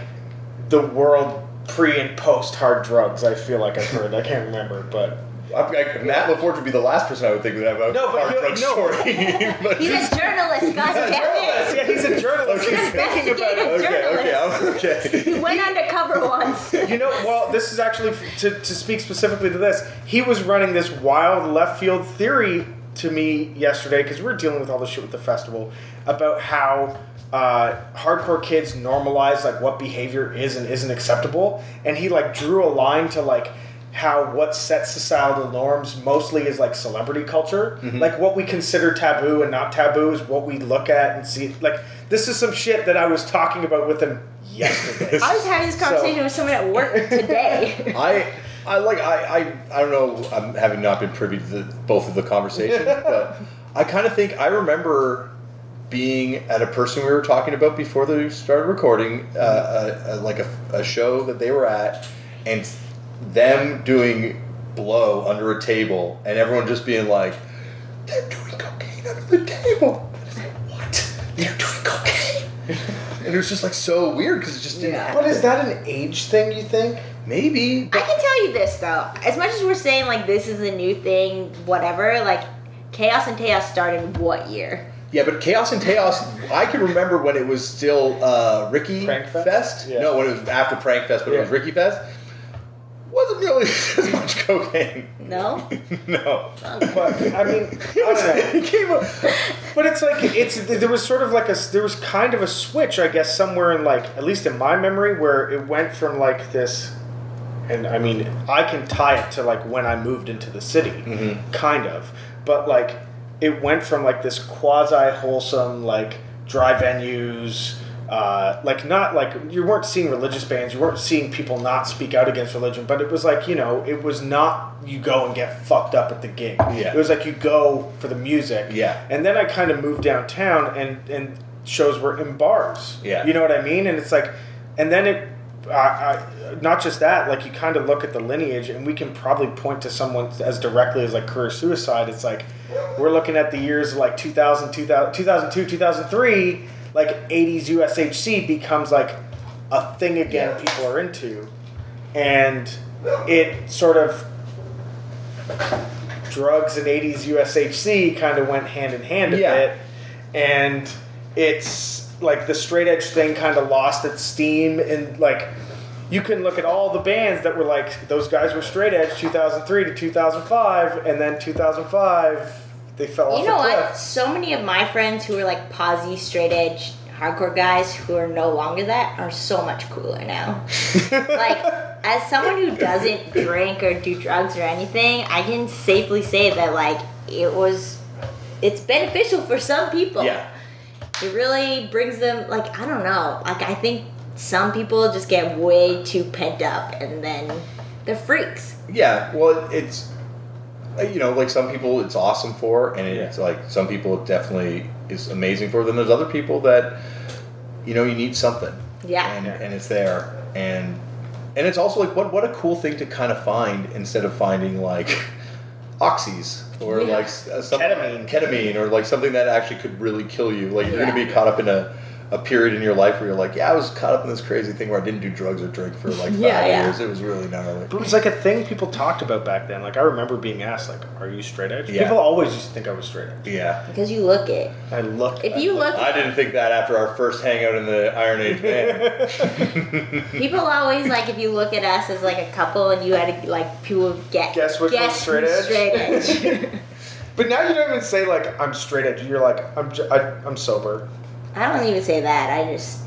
the world pre and post hard drugs. I feel like I've heard. I can't remember, but I, I, Matt LaForge would be the last person I would think would have a No, but hard he'll- drug no. story. (laughs) (laughs) but He's a journalist, god damn Yes, it. yeah, he's a journalist. Okay. He's thinking about it. Investigative okay, okay, journalist. Okay. He went undercover once. (laughs) You know, well, this is actually to, to speak specifically to this. He was running this wild left field theory to me yesterday because we were dealing with all this shit with the festival about how uh, hardcore kids normalize like what behavior is and isn't acceptable, and he like drew a line to like how what sets societal norms mostly is like celebrity culture. Like what we consider taboo and not taboo is what we look at and see. Like this is some shit that I was talking about with him yesterday. I was having this conversation So- with someone at work today. (laughs) I I like I, I I don't know. I'm having not been privy to the, both of the conversations, (laughs) but I kind of think I remember being at a person we were talking about before they started recording, uh, a, a, like a, a show that they were at, and them doing blow under a table, and everyone just being like, "They're doing cocaine under the table." And it's like, what? They're doing cocaine. (laughs) And it was just like so weird because it just didn't Yeah. happen. But is that an age thing? You think? Maybe. I can tell you this though. As much as we're saying like this is a new thing, whatever, like Chaos in Tejas started what year? Yeah, but Chaos in Tejas, I can remember when it was still uh, Ricky Prank Fest? Fest. Yeah. No, when it was after Prank Fest, but it was Ricky Fest. Wasn't nearly (laughs) as much cocaine. No? (laughs) no. But I mean, (laughs) I don't it came up. But it's like it's there was sort of like a there was kind of a switch, I guess, somewhere in like at least in my memory, where it went from like this, and I mean I can tie it to like when I moved into the city, mm-hmm. kind of, but like it went from like this quasi wholesome like dry venues. Uh, like not like you weren't seeing religious bands, you weren't seeing people not speak out against religion, but it was like you know it was not you go and get fucked up at the gig. Yeah. It was like you go for the music. Yeah. And then I kind of moved downtown, and and shows were in bars. Yeah. You know what I mean? And it's like, and then it, I, I, not just that. Like you kind of look at the lineage, and we can probably point to someone as directly as like career suicide. It's like we're looking at the years like 2000, 2000 2002, 2003. Like 80s USHC becomes like a thing again. Yeah. People are into, and it sort of drugs and 80s USHC kind of went hand in hand a Yeah. bit. And it's like the straight edge thing kind of lost its steam. And like, you can look at all the bands that were like, those guys were straight edge 2003 to 2005. And then 2005, they fell off You know what? So many of my friends who are like posy, straight edge, hardcore guys who are no longer that are so much cooler now. (laughs) like, as someone who doesn't drink or do drugs or anything, I can safely say that like it was, it's beneficial for some people. Yeah. It really brings them like I don't know. Like I think some people just get way too pent up and then they're freaks. Yeah. Well, it's you know like some people it's awesome for, and it's like some people it definitely is amazing for. Then there's other people that you know you need something. Yeah. And and it's there and. And it's also like what what a cool thing to kind of find instead of finding like (laughs) oxys or Yeah. like s- uh, some, Ketamine. ketamine or like something that actually could really kill you. Like you're gonna be caught up in a, a period in your life where you're like, yeah, I was caught up in this crazy thing where I didn't do drugs or drink for like (laughs) five Yeah, yeah. years. It was really gnarly. But it was like a thing people talked about back then. Like I remember being asked, like, "Are you straight edge?" Yeah. People always used to think I was straight edge. Yeah. Because you look it. I look. If I you look I didn't think that after our first hangout in the Iron Age band. (laughs) People always like if you look at us as like a couple and you had to like people would get Guess which one's straight who's edge? straight (laughs) edge. But now you don't even say like I'm straight edge. You're like I'm j- I, I'm sober. I don't even say that. I just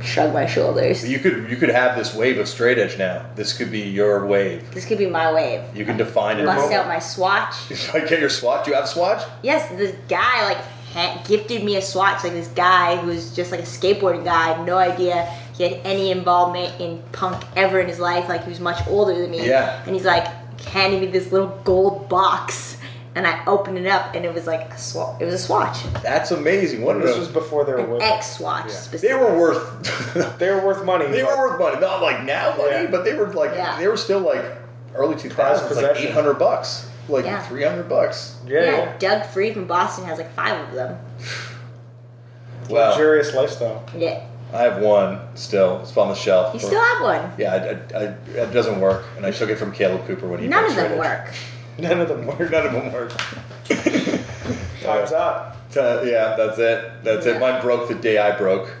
shrug my shoulders. you could you could have this wave of straight edge now. This could be your wave. This could be my wave. You can define it. Bust out my swatch. (laughs) I get your swatch, do you have swatch? Yes, this guy like gifted me a swatch. Like this guy who was just like a skateboarding guy. No idea he had any involvement in punk ever in his life. Like he was much older than me. Yeah. And he's like handing me this little gold box, and I opened it up, and it was like a swatch. It was a swatch, That's amazing. What This was before they were worth. X swatch Yeah. they were worth They were worth money. they were worth money. Not like now money, Yeah. but they were like Yeah. they were still like early two thousands, like possession. eight hundred bucks. Like Yeah. three hundred bucks. Yeah. Yeah, Doug Free from Boston has like five of them. (sighs) Wow. Luxurious lifestyle. Yeah. I have one still. It's on the shelf. You for- still have one. Yeah, I, I, I, it doesn't work, and I took it from Caleb Cooper when he. None of them straight edge. Work. (laughs) None of them work. None of them work. Time's up. (laughs) Uh, yeah, that's it. That's Yeah. it. Mine broke the day I broke.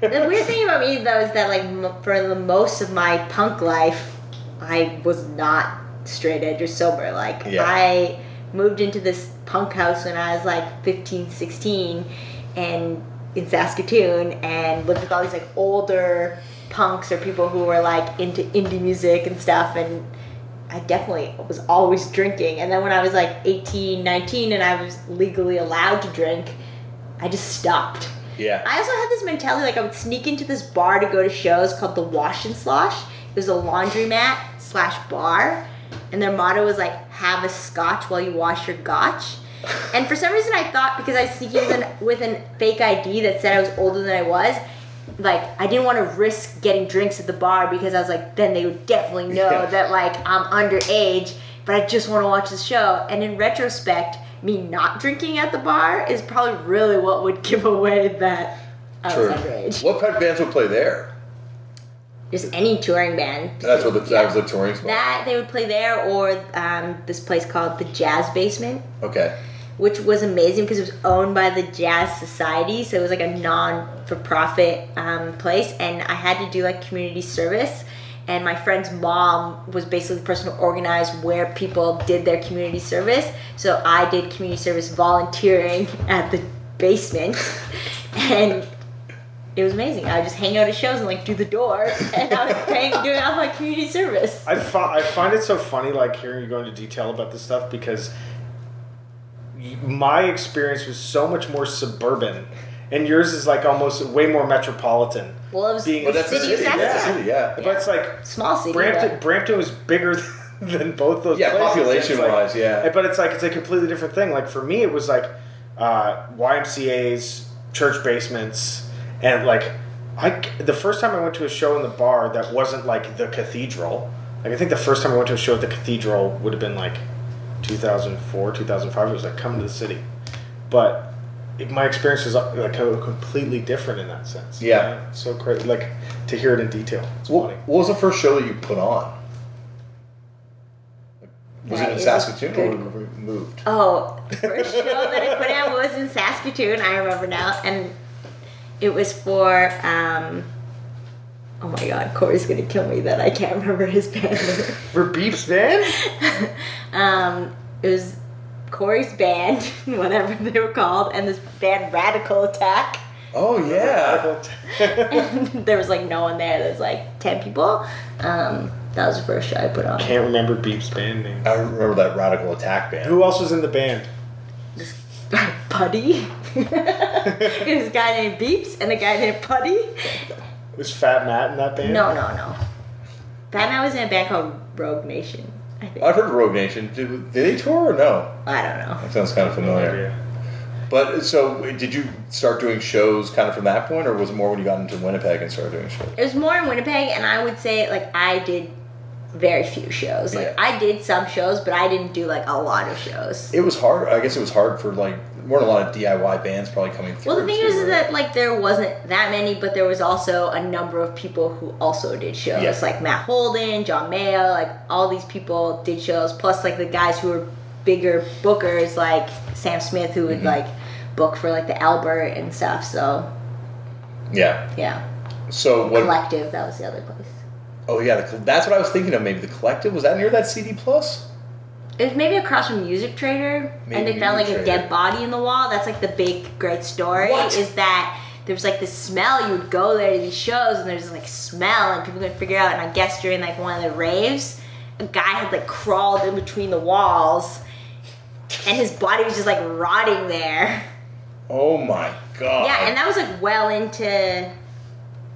The weird thing about me though is that like m- for the most of my punk life, I was not straight edge or sober. Like Yeah. I moved into this punk house when I was like 15, 16 and in Saskatoon and lived with all these like older punks or people who were like into indie music and stuff and I definitely was always drinking. And then when I was like 18, 19 and I was legally allowed to drink, I just stopped. Yeah. I also had this mentality like I would sneak into this bar to go to shows called the Wash and Slosh. It was a laundromat slash bar, and their motto was like "Have a scotch while you wash your gotch." (laughs) And for some reason, I thought because I was sneaking with an, with an fake ID that said I was older than I was, like I didn't want to risk getting drinks at the bar because I was like, then they would definitely (laughs) know Yeah. that like I'm underage. But I just want to watch the show. And in retrospect, me not drinking at the bar is probably really what would (laughs) give away that I True. was underage. What kind of bands would play there? Just any touring band. That's what the, that was the touring spot. That they would play there, or um, this place called the Jazz Basement, Okay. Which was amazing because it was owned by the Jazz Society, so it was like a non-for-profit um, place, and I had to do like community service, and my friend's mom was basically the person who organized where people did their community service. So I did community service volunteering at the basement, (laughs) and it was amazing. I would just hang out at shows and like do the door, (laughs) and I was paying doing all my community service. I, fi- I find it so funny, like hearing you go into detail about this stuff because my experience was so much more suburban, and yours is like almost way more metropolitan. Well, it was Being- the that's a city of city, that's a city, yeah. But it's like Small city. Brampton. but- Brampton was bigger (laughs) than both those. Yeah, places. population It's like- wise, yeah. But it's like it's a completely different thing. Like for me, it was like uh, YMCA's, church basements, and like I the first time I went to a show in the bar that wasn't like the cathedral. Like I think the first time I went to a show at the cathedral would have been like 2004, 2005. It was like coming to the city, but. It, my experience is uh, like completely different in that sense. Yeah. It's so great, like to hear it in detail. It's What, funny. what was the first show that you put on? Was That it in is Saskatoon good. or we moved? Oh, the first show that I put on was in Saskatoon. I remember now, and it was for. Um, oh my God, Corey's gonna kill me that I can't remember his band. (laughs) For Beeps Band? (laughs) um, it was Corey's band, (laughs) whatever they were called, and this band Radical Attack. Oh yeah. And there was like no one there. There was like ten people. Um, that was the first show I put on. Can't remember Beep's band name. I remember that Radical Attack band. Who else was in the band? Putty. it was a guy named Beeps and a guy named Putty. Was Fat Matt in that band? No, no, no. Fat Matt was in a band called Rogue Nation. I think. I've heard of Rogue Nation. Did, did they tour or no? I don't know. That sounds kind of familiar. idea. But so, did you start doing shows kind of from that point, or was it more when you got into Winnipeg and started doing shows? It was more in Winnipeg, and I would say like I did very few shows. Like Yeah. I did some shows, but I didn't do like a lot of shows. It was hard. I guess it was hard for like weren't a lot of DIY bands probably coming through. Well, the thing too, is, right? that like there wasn't that many, but there was also a number of people who also did shows, Yeah. like Matt Holden, John Mayo, like all these people did shows. Plus, like the guys who were bigger bookers, like Sam Smith, who would Mhm. like book for like the Albert and stuff. So yeah. yeah, So what? Collective, that was the other place. Oh yeah, the, that's what I was thinking of. Maybe the collective was that near that CD Plus? It was maybe across from Music Trader, Maybe and they found like Music a dead body in the wall. That's like the big great story. What? Is that there was like this smell? You would go there to these shows, and there's like smell, and people couldn't figure out. And I guess during like one of the raves, a guy had like crawled in between the walls, and his body was just like rotting there. Oh my god. Yeah, and that was like well into.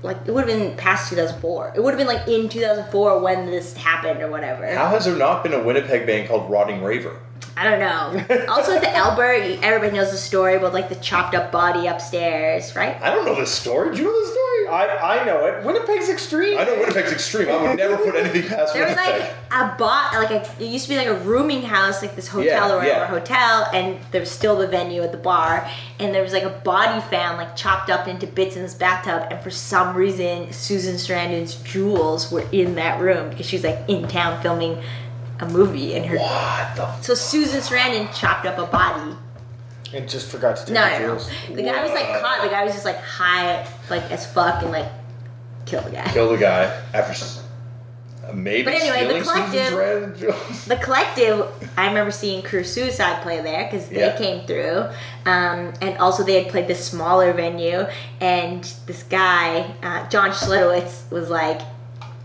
Like it would have been past 2004. It would have been like in 2004 when this happened or whatever. How has there not been a Winnipeg band called Rotting Raver? I don't know. (laughs) also at the Albert, everybody knows the story about like the chopped up body upstairs, right? I don't know the story. Do you know this story? I, I know it. Winnipeg's extreme. I know Winnipeg's extreme. I would never put anything past There was like a bot, like a, it used to be like a rooming house, like this hotel Yeah, or whatever yeah. hotel, and there was still the venue at the bar, and there was like a body found like chopped up into bits in this bathtub, and for some reason Susan Sarandon's jewels were in that room because she was like in town filming a movie, and her what the? so Susan Sarandon chopped up a body. and just forgot to take No, the no, no. jewels. The guy was like caught. The guy was just like high, like as fuck, and like kill the guy. Kill the guy after uh, maybe But anyway, the collective- (laughs) The collective, I remember seeing Career Suicide play there because they Yeah. came through, um, and also they had played this smaller venue. And this guy, uh, John Schlitowitz, was like,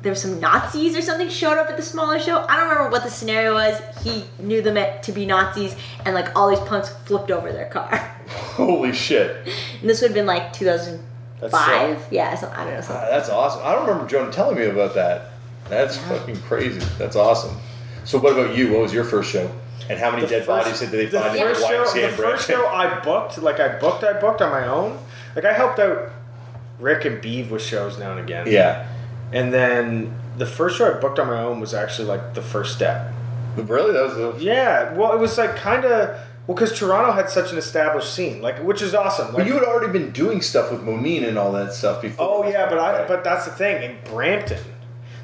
there were some Nazis or something showed up at the smaller show. I don't remember what the scenario was. He knew them to be Nazis, and like all these punks flipped over their car. (laughs) Holy shit! And this would have been like 2005. That's sick. Yeah, so, I don't know. Ah, Something. that's awesome. I don't remember Jonah telling me about that. That's fucking crazy. That's awesome. So, what about you? What was your first show? And how many The dead first- bodies did they the find in the first show, the first show I booked, like I booked, I booked on my own. Like I helped out Rick and Beeve with shows now and again. Yeah. And then the first show I booked on my own was actually like the first step. Really? That was the. Yeah, well, it was like kind of well because Toronto had such an established scene, like which is awesome. Like, But you had already been doing stuff with Moneen and all that stuff before. oh yeah, but I but that's the thing in Brampton,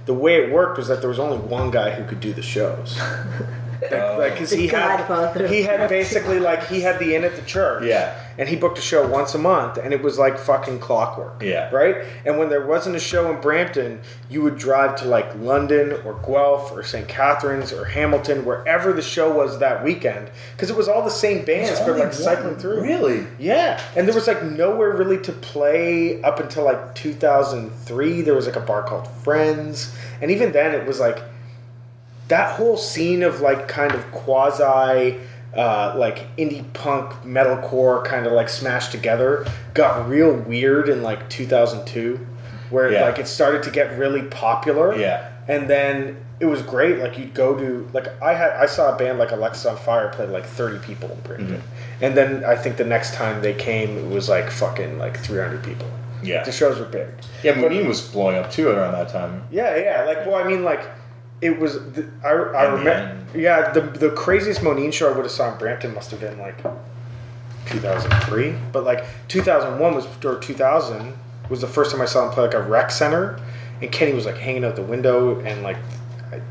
the way it worked was that there was only one guy who could do the shows. (laughs) like because The he had Godfather of he had basically like he had the inn at the church. Yeah. And he booked a show once a month, and it was like fucking clockwork. Yeah. right. And when there wasn't a show in Brampton, you would drive to like London or Guelph or St. Catharines or Hamilton, wherever the show was that weekend, because it was all the same bands, but like cycling through. Really? Yeah, and there was like nowhere really to play up until like 2003. There was like a bar called Friends, and even then it was like that whole scene of like kind of quasi uh, like indie punk metalcore kind of like smashed together got real weird in like 2002 where Yeah. like it started to get really popular Yeah. and then it was great like you'd go to like i had i saw a band like Alexisonfire play like 30 people in Brampton. Mm-hmm. and then i think the next time they came it was like fucking like 300 people Yeah. the shows were big Yeah, Moneen was blowing up too around that time. yeah, yeah. Like, well, I mean, like, it was. The, I I remember. Yeah, the the craziest Moneen show I would have saw in Brampton must have been like 2003, but like 2001 was or 2000 was the first time I saw him play like a rec center, and Kenny was like hanging out the window, and like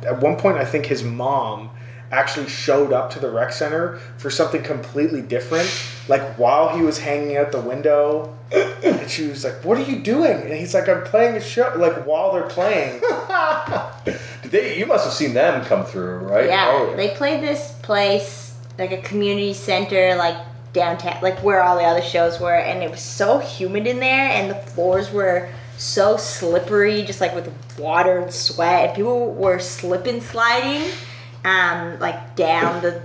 at one point I think his mom actually showed up to the rec center for something completely different like while he was hanging out the window and she was like what are you doing and he's like i'm playing a show like while they're playing (laughs) they? You must have seen them come through, right? Yeah, Oh, yeah. they played this place like a community center, like downtown, like where all the other shows were, and it was so humid in there, and the floors were so slippery, just like with water and sweat, and people were slipping, sliding, um, like down the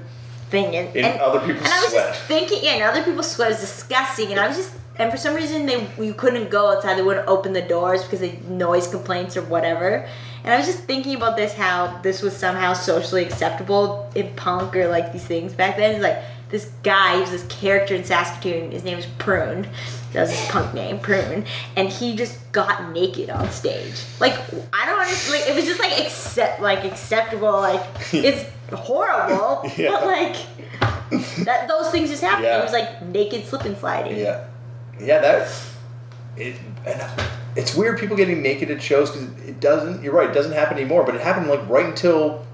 thing, and, In and other people's and I was sweat. just thinking, yeah, and other people's sweat was disgusting, and I was just. And for some reason, they you couldn't go outside. They wouldn't open the doors because of noise complaints or whatever. And I was just thinking about this, how this was somehow socially acceptable in punk or like these things back then. It's like this guy, he was this character in Saskatoon. His name was Prune. That was his punk name, Prune. And he just got naked on stage. Like I don't understand. Like it was just like accept, like acceptable. Like (laughs) it's horrible, (laughs) Yeah. but like that those things just happen. Yeah. It was like naked slip and sliding. Yeah, yeah. that's it and it's weird people getting naked at shows because it doesn't. You're right. It doesn't happen anymore. But it happened like right until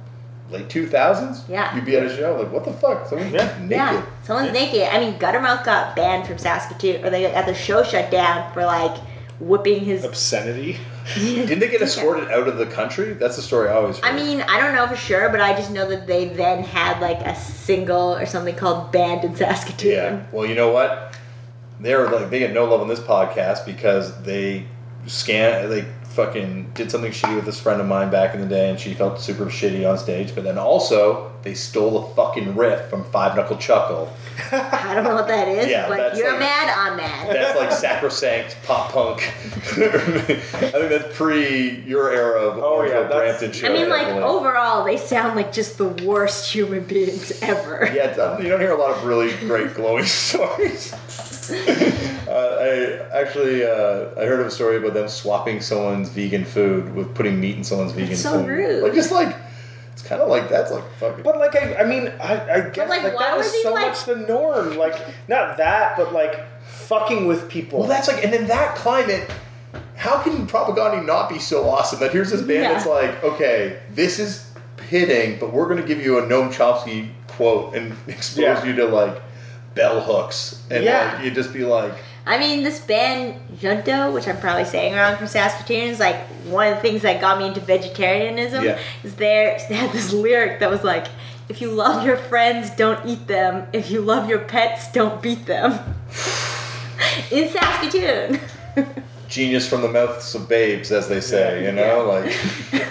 late two thousands. Yeah. You'd be at a show like, what the fuck? Someone's Yeah. naked. Yeah, someone's naked. I mean, Guttermouth got banned from Saskatoon, or they got the show shut down for like whipping his. obscenity Didn't they get (laughs) escorted out of the country? That's the story I always. Heard. I mean, I don't know for sure, but I just know that they then had like a single or something called "Banned in Saskatoon." Yeah. Well, you know what? They're like they get no love on this podcast because they scan they fucking did something shitty with this friend of mine back in the day, and she felt super shitty on stage. But then also they stole a fucking riff from Five Knuckle Chuckle. I don't know what that is, Yeah, but you're like- mad, I'm mad. That's like sacrosanct pop punk. (laughs) I think that's pre your era of Oh, yeah, Orville that's- Brampton show. I mean, like definitely. overall, they sound like just the worst human beings ever. (laughs) Yeah, it's, um, you don't hear a lot of really great glowing (laughs) stories. uh, I actually uh, I heard of a story about them swapping someone's vegan food with putting meat in someone's vegan That's so food. rude. Like just like it's kind of like that's like fucking. but like i, I mean i, I guess like, like, why that was so like- much the norm like not that but like fucking with people well, that's like, and in that climate, how can Propagandhi not be so awesome? That here's this band Yeah. that's like, okay, this is hitting, but we're going to give you a Noam Chomsky quote and (laughs) expose Yeah. you to like bell hooks, and Yeah. like, you just be like. I mean, this band Junto, which I'm probably saying wrong from Saskatoon, is like one of the things that got me into vegetarianism. Yeah. Is there they had this lyric that was like, "If you love your friends, don't eat them. If you love your pets, don't beat them." (laughs) In Saskatoon. (laughs) genius from the mouths of babes, as they say. You know, like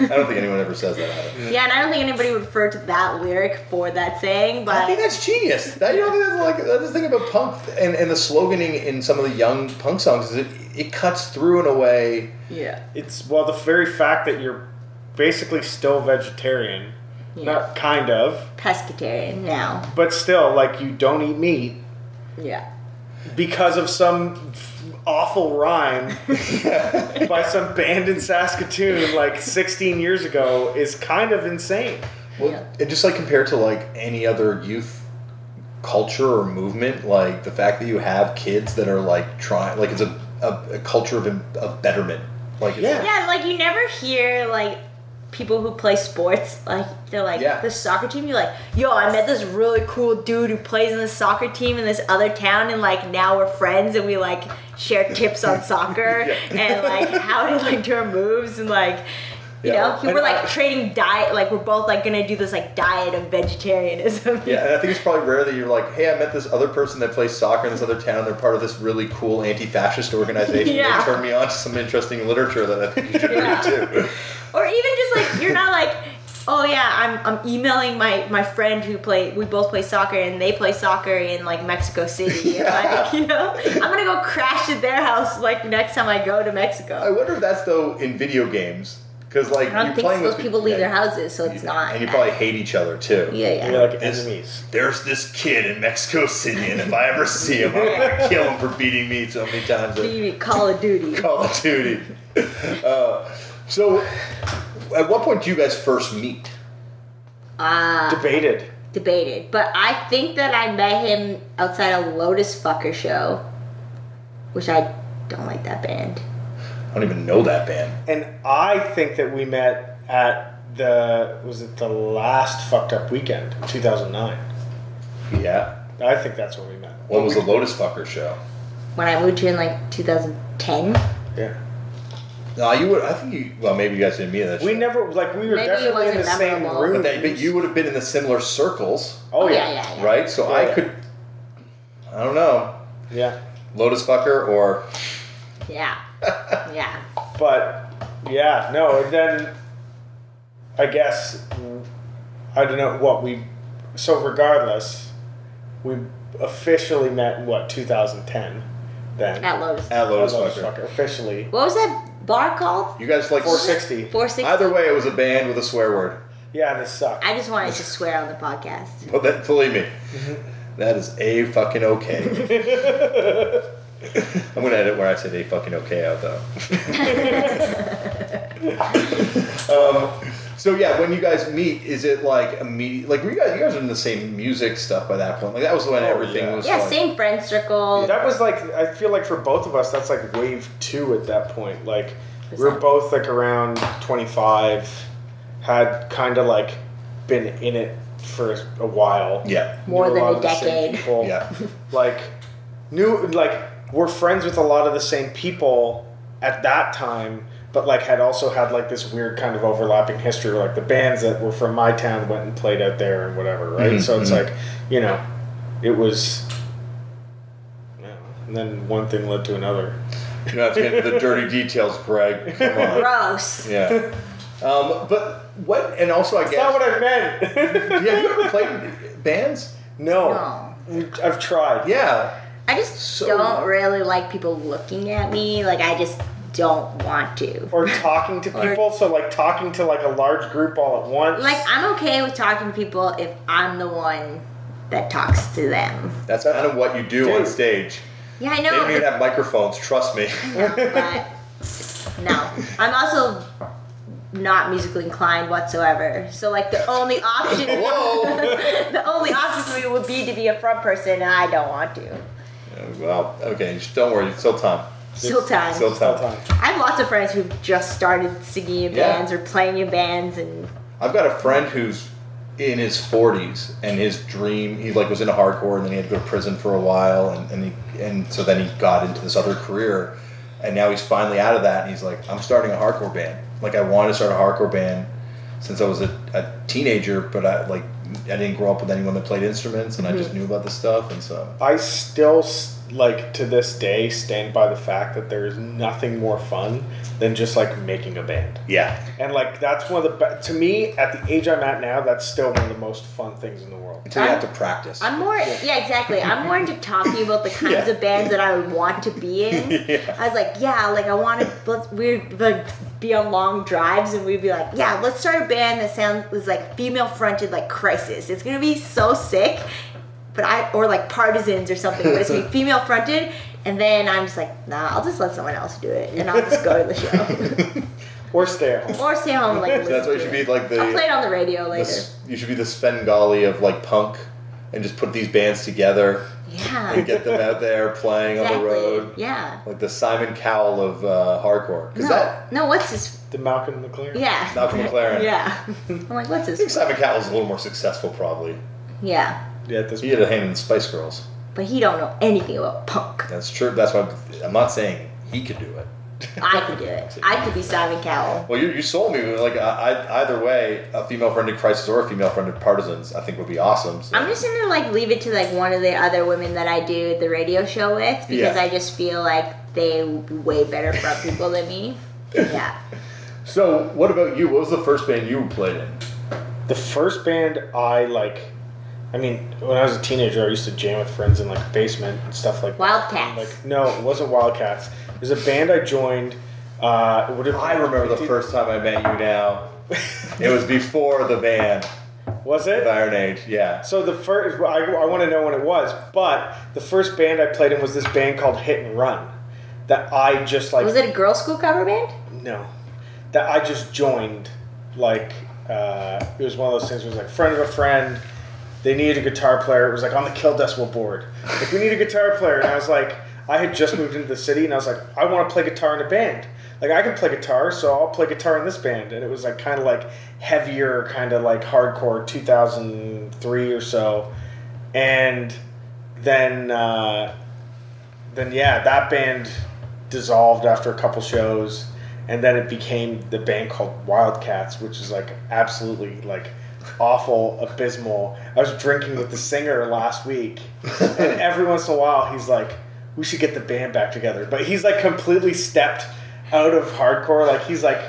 I don't think anyone ever says that. Either. yeah, and I don't think anybody would refer to that lyric for that saying, but I think that's genius. That you know, that's like that's the thing about punk and, and the sloganing in some of the young punk songs is it it cuts through in a way. yeah. it's well the very fact that you're basically still vegetarian Yeah. not kind of Pescatarian now. but still like you don't eat meat Yeah. because of some f- awful rhyme (laughs) by some band in Saskatoon like 16 years ago is kind of insane. Well, Yeah. and just like compared to like any other youth culture or movement, like the fact that you have kids that are like trying, like it's a, a, a culture of, of betterment. Like Yeah. Yeah, like you never hear like people who play sports. Like they're like Yeah. the soccer team. You're like, yo, I met this really cool dude who plays in the soccer team in this other town, and like now we're friends, and we like share tips on (laughs) soccer and like how to like do our moves and like. You Yeah. know, And we're like I- trading diet. Like we're both like gonna do this like diet of vegetarianism. Yeah, and I think it's probably rare that you're like, hey, I met this other person that plays soccer in this other town. They're part of this really cool anti-fascist organization. Yeah. They turned me on to some interesting literature that I think you should Yeah. read too. Or even just like you're not like, oh yeah, I'm I'm emailing my my friend who play we both play soccer and they play soccer in like Mexico City. And, (laughs) like you know, I'm gonna go crash at their house like next time I go to Mexico. I wonder if that's though in video games because like I don't you're think playing those with people leave yeah, their houses, so it's not. and you probably hate each other too. yeah, yeah. You're like This- enemies. There's this kid in Mexico City, and if I ever see him, I'm gonna (laughs) kill him for beating me so many times. that- Call of Duty. Call of Duty. (laughs) Uh, so, at what point do you guys first meet? Uh, Debated. debated, but I think that I met him outside a Lotus Fucker show, which I don't like that band. I don't even know that band. And I think that we met at the was it the last fucked up weekend, two thousand nine. Yeah. I think that's when we met. What was the Lotus Fucker show? When I moved here in like 2010. Yeah. No, you would. I think you. Well, maybe you guys didn't meet at that. We show. never like we were Maybe it definitely in the wasn't same memorable. room. But, that, but you would have been in the similar circles, Oh, yeah, oh, yeah. yeah, yeah. right? So Yeah, I yeah. could. I don't know. Yeah. Lotus Fucker or Yeah. (laughs) Yeah. But yeah, no, and then I guess I don't know what we so regardless, we officially met in what, 2010 then. At Lotus. at Lotus, Lotus Fucker. Fucker. Officially. What was that bar called? You guys like 460. 460. Either way, it was a band with a swear word. Yeah, and it sucked. I just wanted to swear on the podcast. Well, that, believe me, (laughs) that is a fucking okay. (laughs) I'm gonna edit where I said a fucking okay out though. (laughs) um, so yeah, when you guys meet, is it like immediate? Like were you guys? You guys are in the same music stuff by that point. Like that was when Oh, everything yeah. was. Yeah, like, same friend circle. That was like I feel like for both of us that's like wave 2 at that point. Like we were that? both like around 25 had kind of like been in it for a while. Yeah. More knew than lot a of the same decade. people. Yeah. (laughs) like knew like we're friends with a lot of the same people at that time but like had also had like this weird kind of overlapping history where like the bands that were from my town went and played out there and whatever right Mhm, so it's mhm. like you know it was yeah. and then one thing led to another You don't have to the dirty (laughs) details, Greg. Come on. Gross. Yeah. Um, but what? And also, I that's guess. not what i meant yeah, have you ever played bands? no, i've tried Yeah. I just So- don't really like people looking at me. Like I just don't want to. or talking to (laughs) Or- people so like talking to like a large group all at once Like I'm okay with talking to people if I'm the one that talks to them. That's kind of what you do on stage. Yeah, I know. They don't even have microphones. Trust me. (laughs) but no, I'm also not musically inclined whatsoever. So like the only (laughs) option, Whoa. the only option for me would be to be a front person, and I don't want to. well, okay. just Don't worry. It's still time. Still time. Still all time. time I have lots of friends who've just started singing in Yeah. bands or playing in bands, and I've got a friend who's in his 40s, and his dream he like was into hardcore, and then he had to go to prison for a while, and and, he, and so then he got into this other career, and now he's finally out of that, and he's like, I'm starting a hardcore band. Like I wanted to start a hardcore band since I was a, a teenager, but I like I didn't grow up with anyone that played instruments, and I just mm-hmm. knew about this stuff, and so I still s- like to this day stand by the fact that there is nothing more fun than just like making a band. yeah, And like that's one of the be- to me at the age I'm at now, that's still one of the most fun things in the world. until you I'm- have to practice. I'm more yeah exactly. I'm more into talking about the (laughs) kinds Yeah. of bands that I would want to be in. (laughs) Yeah. I was like, yeah, like I want to. Let's we'd like be on long drives and we'd be like, yeah, let's start a band that sounds is like female fronted, like Crisis. It's gonna be so sick. But I or like Partisans or something. But it's gonna be (laughs) female fronted. And then I'm just like, nah, I'll just let someone else do it, and I'll just go to the show (laughs) Or stay at home. or stay home and, like. That's listen what you should it. be like the. I'll play it on the radio later. s- you should be the Svengali of like punk, and just put these bands together Yeah. and get them out there playing on the Exactly. road. Yeah. Like the Simon Cowell of uh, hardcore. Because No, that no. What's his? The Malcolm McLaren. Yeah. Malcolm McLaren. (laughs) Yeah. I'm like, what's I think his? Simon Cowell's a little more successful, probably. Yeah. Yeah, at this He had a hand in Spice Girls. But he don't know anything about punk. That's true. That's why I'm, I'm not saying he could do it. I could do it. I could be Simon Cowell. Well, you, you sold me. Like I, I, either way, a female-friended Crisis or a female-friended Partisans, I think would be awesome. So. I'm just gonna like leave it to like one of the other women that I do the radio show with because Yeah. I just feel like they would be way better front people than me. Yeah. (laughs) So, what about you? What was the first band you played in? The first band I like, I mean, when I was a teenager, I used to jam with friends in like basement and stuff like that. Wildcats. Like, no, it wasn't Wildcats. It was a band I joined. Uh, it would have. I remember the first time I met you. Now, (laughs) it was before the band Was of it? Iron Age. Yeah. So the first, I, I want to know when it was, but the first band I played in was this band called Hit and Run, that I just like. Was it a Girlschool cover band? No, that I just joined. Like uh, it was one of those things. Where it was like friend of a friend. They needed a guitar player. It was like on the Kill Decibel board. Like we need a guitar player, and I was like, I had just moved into the city, and I was like, I want to play guitar in a band. Like I can play guitar, so I'll play guitar in this band. And it was like kind of like heavier, kind of like hardcore, two thousand three or so. And then, uh, then yeah, that band dissolved after a couple shows and then it became the band called Wildcats, which is like absolutely like awful, abysmal. I was drinking with the singer last week, and (laughs) every once in a while he's like, "We should get the band back together," but he's like completely stepped out of hardcore. Like he's like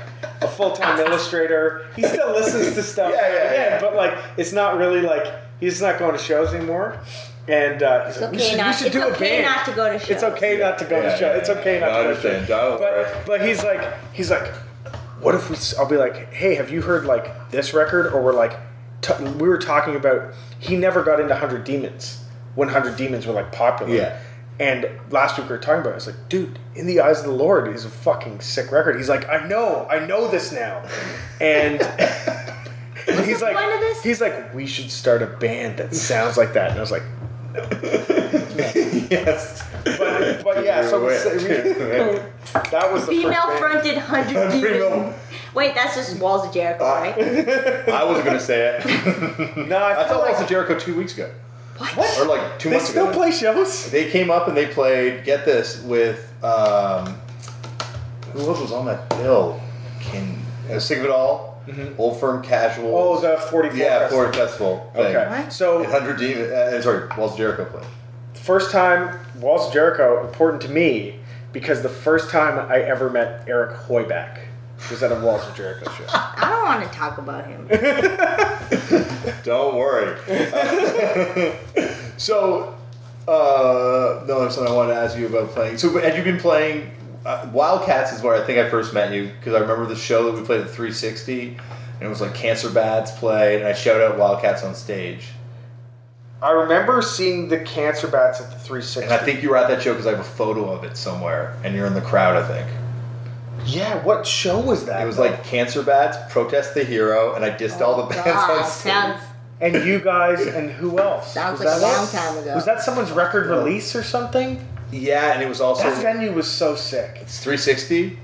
a full time (laughs) illustrator. He still listens to stuff, Yeah, yeah, yeah. but like it's not really like he's not going to shows anymore. And uh, he's It's like, we okay should, we not. should It's do a okay band. not to go to shows. It's okay not to go Yeah, to shows. yeah, It's okay yeah. not to go to understand. show. Don't worry. But, but he's like, he's like, what if we? i'll be like, hey, have you heard like this record? Or we're like, t- we were talking about. He never got into Hundred Demons when Hundred Demons were like popular. Yeah. And last week we were talking about. it. I was like, dude, in the eyes of the Lord is a fucking sick record. He's like, I know, I know this now, and. (laughs) (laughs) he's the like, point of this? he's like, we should start a band that sounds like that. And I was like, (laughs) yes. but, but yeah, so it's- that was the Female first band. fronted hundred demons. Wait, that's just Walls of Jericho, Uh, right? (laughs) I wasn't gonna say it. No, I, I feel thought like that was Jericho two weeks ago, What? or like two they months still ago. play shows. They came up and they played. Get this with um, who else was on that bill? Can uh, Sick of It All, Old Firm Casual. Oh, the 44 yeah, Festival. Ford Festival. Thing. Okay, What? so And Hundred Demon. Uh, sorry, Walls of Jericho played. first time Walls of Jericho important to me because the first time I ever met Eric Hoyback was at a Walls of Jericho show. I don't want to talk about him. (laughs) Don't worry. (laughs) so, uh, no, there's something I wanted to ask you about playing. So, had you been playing? Uh, Wildcats is where I think I first met you because I remember the show that we played at 360, and it was like Cancer Bats played, and I shouted out Wildcats on stage. I remember seeing the Cancer Bats at the 360. And I think you were at that show because I have a photo of it somewhere, and you're in the crowd. I think yeah, what show was that? it was like Cancer Bats, Protest the Hero, and I dissed all the oh, bands God, on stage. sounds and you guys and who else? sounds was like a that long time ago. Was that someone's record release or something? Yeah, and it was also That venue was so sick. It's 360.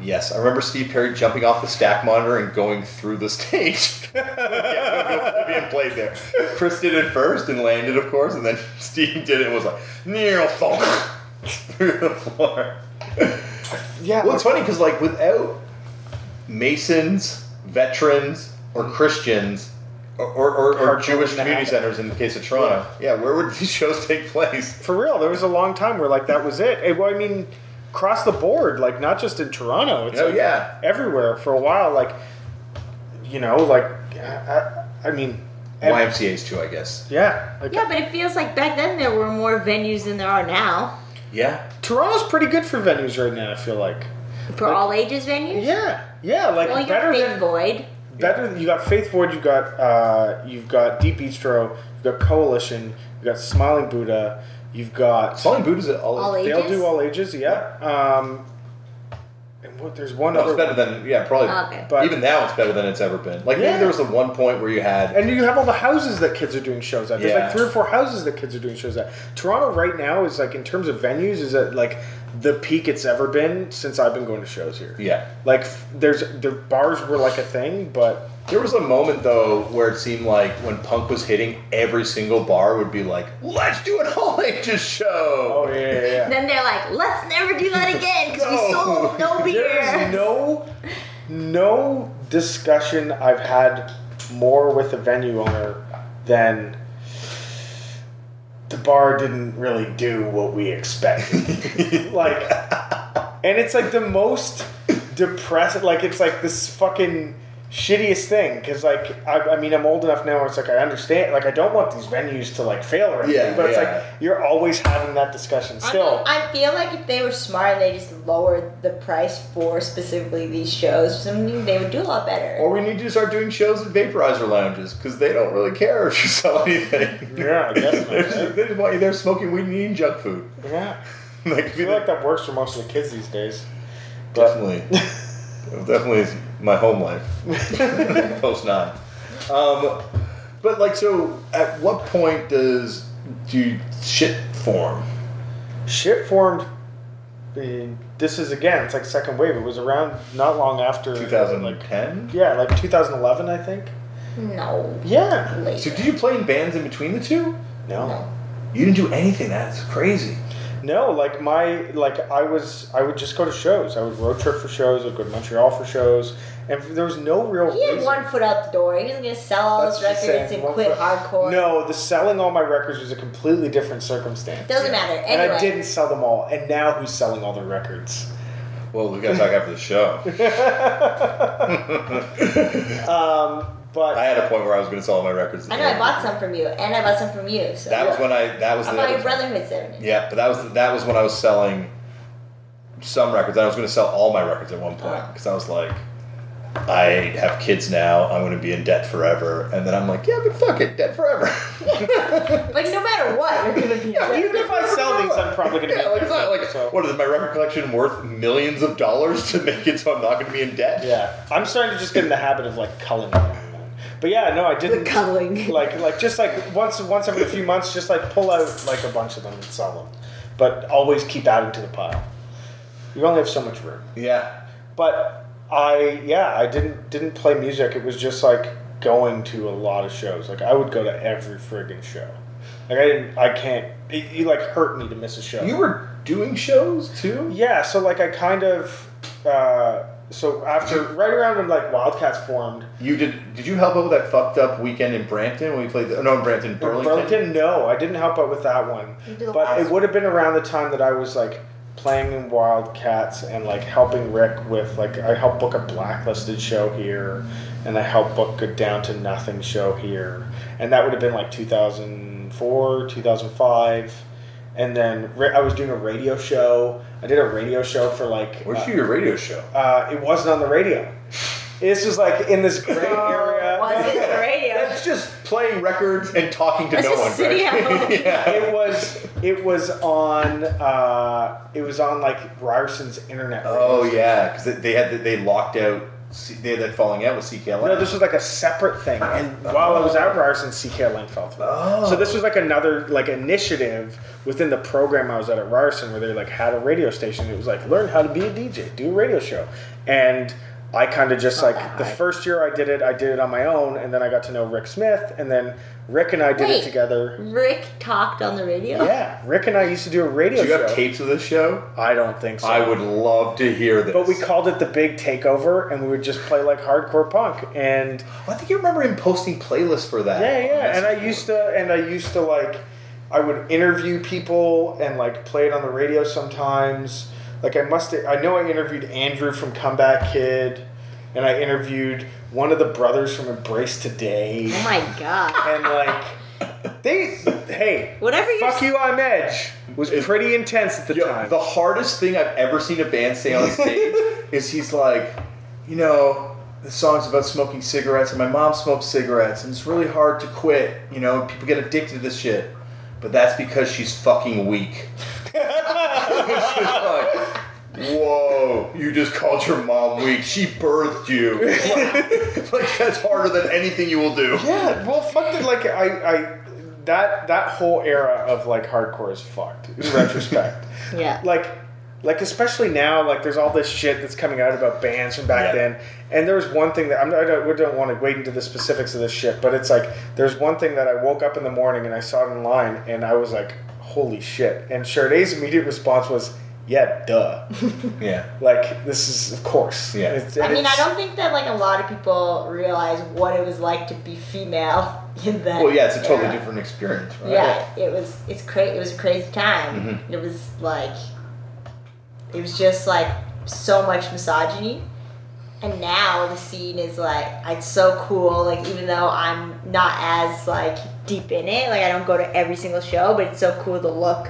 Yes, I remember Steve Perry jumping off the stack monitor and going through the (laughs) stage. yeah, being played there. Chris did it first and landed, of course, and then (laughs) Steve did it and was like, near (laughs) thump through the floor. Yeah, Well, it's funny because, like, without Masons, veterans, or Christians, or, or, or, or Jewish community happen. centers in the case of Toronto, yeah, where would (laughs) these shows take place? For real, there was a long time where like that was it. Eh, well, I mean, across the board, like not just in Toronto. It's Oh, like, yeah. everywhere for a while. Like, you know, like I, I mean, ev- YMCA's too, I guess. yeah, like yeah, but it feels like back then there were more venues than there are now Yeah. Toronto's pretty good for venues right now. I feel like. for Like- all ages venues. Yeah, yeah, like Well, you got better Faith than Void. better. You got Faith Void. You've got uh, you've got D-Beatstro. You've got Coalition. You've got Smiling Buddha. You've got Smiling Buddha's at all. All They'll do all ages. Yeah. Um, and what, there's one No, other. it's better than yeah, probably. Oh, okay. But- even now, it's better than it's ever been. Like Yeah. maybe there was the one point where you had. And you have all the houses that kids are doing shows at. There's Yeah. like three or four houses that kids are doing shows at. Toronto right now is like in terms of venues is at like the peak it's ever been since I've been going to shows here. Yeah. Like there's the bars were like a thing, but There was a moment though where it seemed like when punk was hitting, every single bar would be like, "Let's do an all ages show." oh yeah, yeah, yeah. (laughs) Then they're like, let's never do that again because we (laughs) No. sold no beer. is no no discussion I've had more with a venue owner than the bar didn't really do what we expected. (laughs) like and it's like the most depressing like it's like this fucking shittiest thing because like I, I mean i'm old enough now where it's like i understand like i don't want these venues to like fail or anything Yeah, but it's like you're always having that discussion still I, I feel like if they were smart and they just lowered the price for specifically these shows, something they would do a lot better. Or we need to start doing shows at vaporizer lounges because they don't really care if you sell anything. Yeah, I guess (laughs) They're just- they just want you there smoking weed and eating junk food. yeah (laughs) Like, I feel like that works for most of the kids these days. definitely, (laughs) definitely is my home life. (laughs) Post nine. Um, but like, so at what point does do shit form? Shit formed. uh, This is again, it's like second wave. It was around not long after. Like, 2010. yeah, like 2011, I think. no. Yeah. Later. So did you play in bands in between the two? No. No. You didn't do anything. That's crazy. No, like my like I was I would just go to shows. I would road trip for shows. I'd go to Montreal for shows, and there was no real. He had reason- one foot out the door. He wasn't gonna sell all That's his records saying, and quit foot- hardcore. No, the selling all my records was a completely different circumstance. Doesn't matter. And I didn't sell them all. And now who's selling all the records? Well, we gotta talk after the show. (laughs) (laughs) Um, but I had a point where I was gonna sell all my records. I know I bought some from you, and I bought some from you. So That was when I. That was I the. bought your. Brotherhood seven. Yeah, but that was that was when I was selling some records. I was going to sell all my records at one point Oh. because I was like, I have kids now. I'm going to be in debt forever. And then I'm like, yeah, but fuck it, debt forever. (laughs) Like no matter what, you're gonna be. (laughs) even if I sell these, I'm probably gonna yeah, be like, it's not like so. what is my record collection worth millions of dollars to make it so I'm not going to be in debt? Yeah, I'm starting to just get in the habit of like culling them. But yeah, no, I didn't. culling. (laughs) Like, like just like once, once every few months, just like pull out like a bunch of them and sell them. But always keep adding to the pile. You only have so much room. Yeah. But I, yeah, I didn't didn't play music. It was just like going to a lot of shows. Like I would go to every friggin' show. Like I didn't, I can't. It, it like hurt me to miss a show. You were doing shows too? Yeah, so like I kind of uh, so after right around when like Wildcats formed, You did? Did you help out with that fucked up weekend in Brampton when we played? The, no, in Brampton, Burlington. Burlington. No, I didn't help out with that one, You did the but it would have been around the time that I was like playing in Wildcats and like helping Rick with like I helped book a blacklisted show here, and I helped book a Down to Nothing show here, and that would have been like 2004, 2005. And then I was doing a radio show. I did a radio show for like Where'd uh, you do your radio show? uh, it wasn't on the radio. This was like in this great (laughs) area. Playing records and talking to That's no one. sitting Greg. at home. (laughs) yeah. It was it was on uh, it was on like Ryerson's internet. Oh yeah, because they had they locked out. They had that falling out with CKLN. No, this was like a separate thing. And while I was at Ryerson, CKLN fell through. Oh. So this was like another like initiative within the program I was at at Ryerson where they like had a radio station. It was like learn how to be a DJ, do a radio show, and I kind of just like the first year I did it, I did it on my own, and then I got to know Rick Smith, and then Rick and I did Wait. it together. Rick talked on the radio. Yeah, Rick and I used to do a radio Do you have tapes of this show? I don't think so. I would love to hear this. But we called it the Big Takeover, and we would just play like hardcore punk. And oh, I think you remember him posting playlists for that. yeah, yeah. And I used to, and I used to like, I would interview people and like play it on the radio sometimes. Like I must, I know I interviewed Andrew from Comeback Kid, and I interviewed one of the brothers from Embrace Today, Oh my god. and like. They, hey, Whatever you're fuck you, I'm Edge was pretty intense at the Yo, time. the hardest thing I've ever seen a band say on stage (laughs) is he's like, you know, the song's about smoking cigarettes, and my mom smokes cigarettes, and it's really hard to quit. You know, people get addicted to this shit, but that's because she's fucking weak. It's just like, Whoa! You just called your mom weak. She birthed you. Like, (laughs) like, that's harder than anything you will do. Yeah, well, fuck it. Like I, I, that that whole era of like hardcore is fucked in (laughs) retrospect. Yeah. like like especially now, like there's all this shit that's coming out about bands from back Yeah. then. And there's one thing that I'm, I don't, we don't want to wade into the specifics of this shit, but it's like there's one thing that I woke up in the morning and I saw it online and I was like, holy shit. And Sarde's immediate response was, yeah, duh. (laughs) Yeah. like this is of course. Yeah. It's- I and mean, I don't think that like a lot of people realize what it was like to be female (laughs) in that. Well, yeah, it's a totally era. different experience, right? Yeah, it was. It's crazy. It was a crazy time. Mm-hmm. It was like, it was just like so much misogyny, and now the scene is like it's so cool. Like even though I'm not as like deep in it, like I don't go to every single show, but it's so cool to look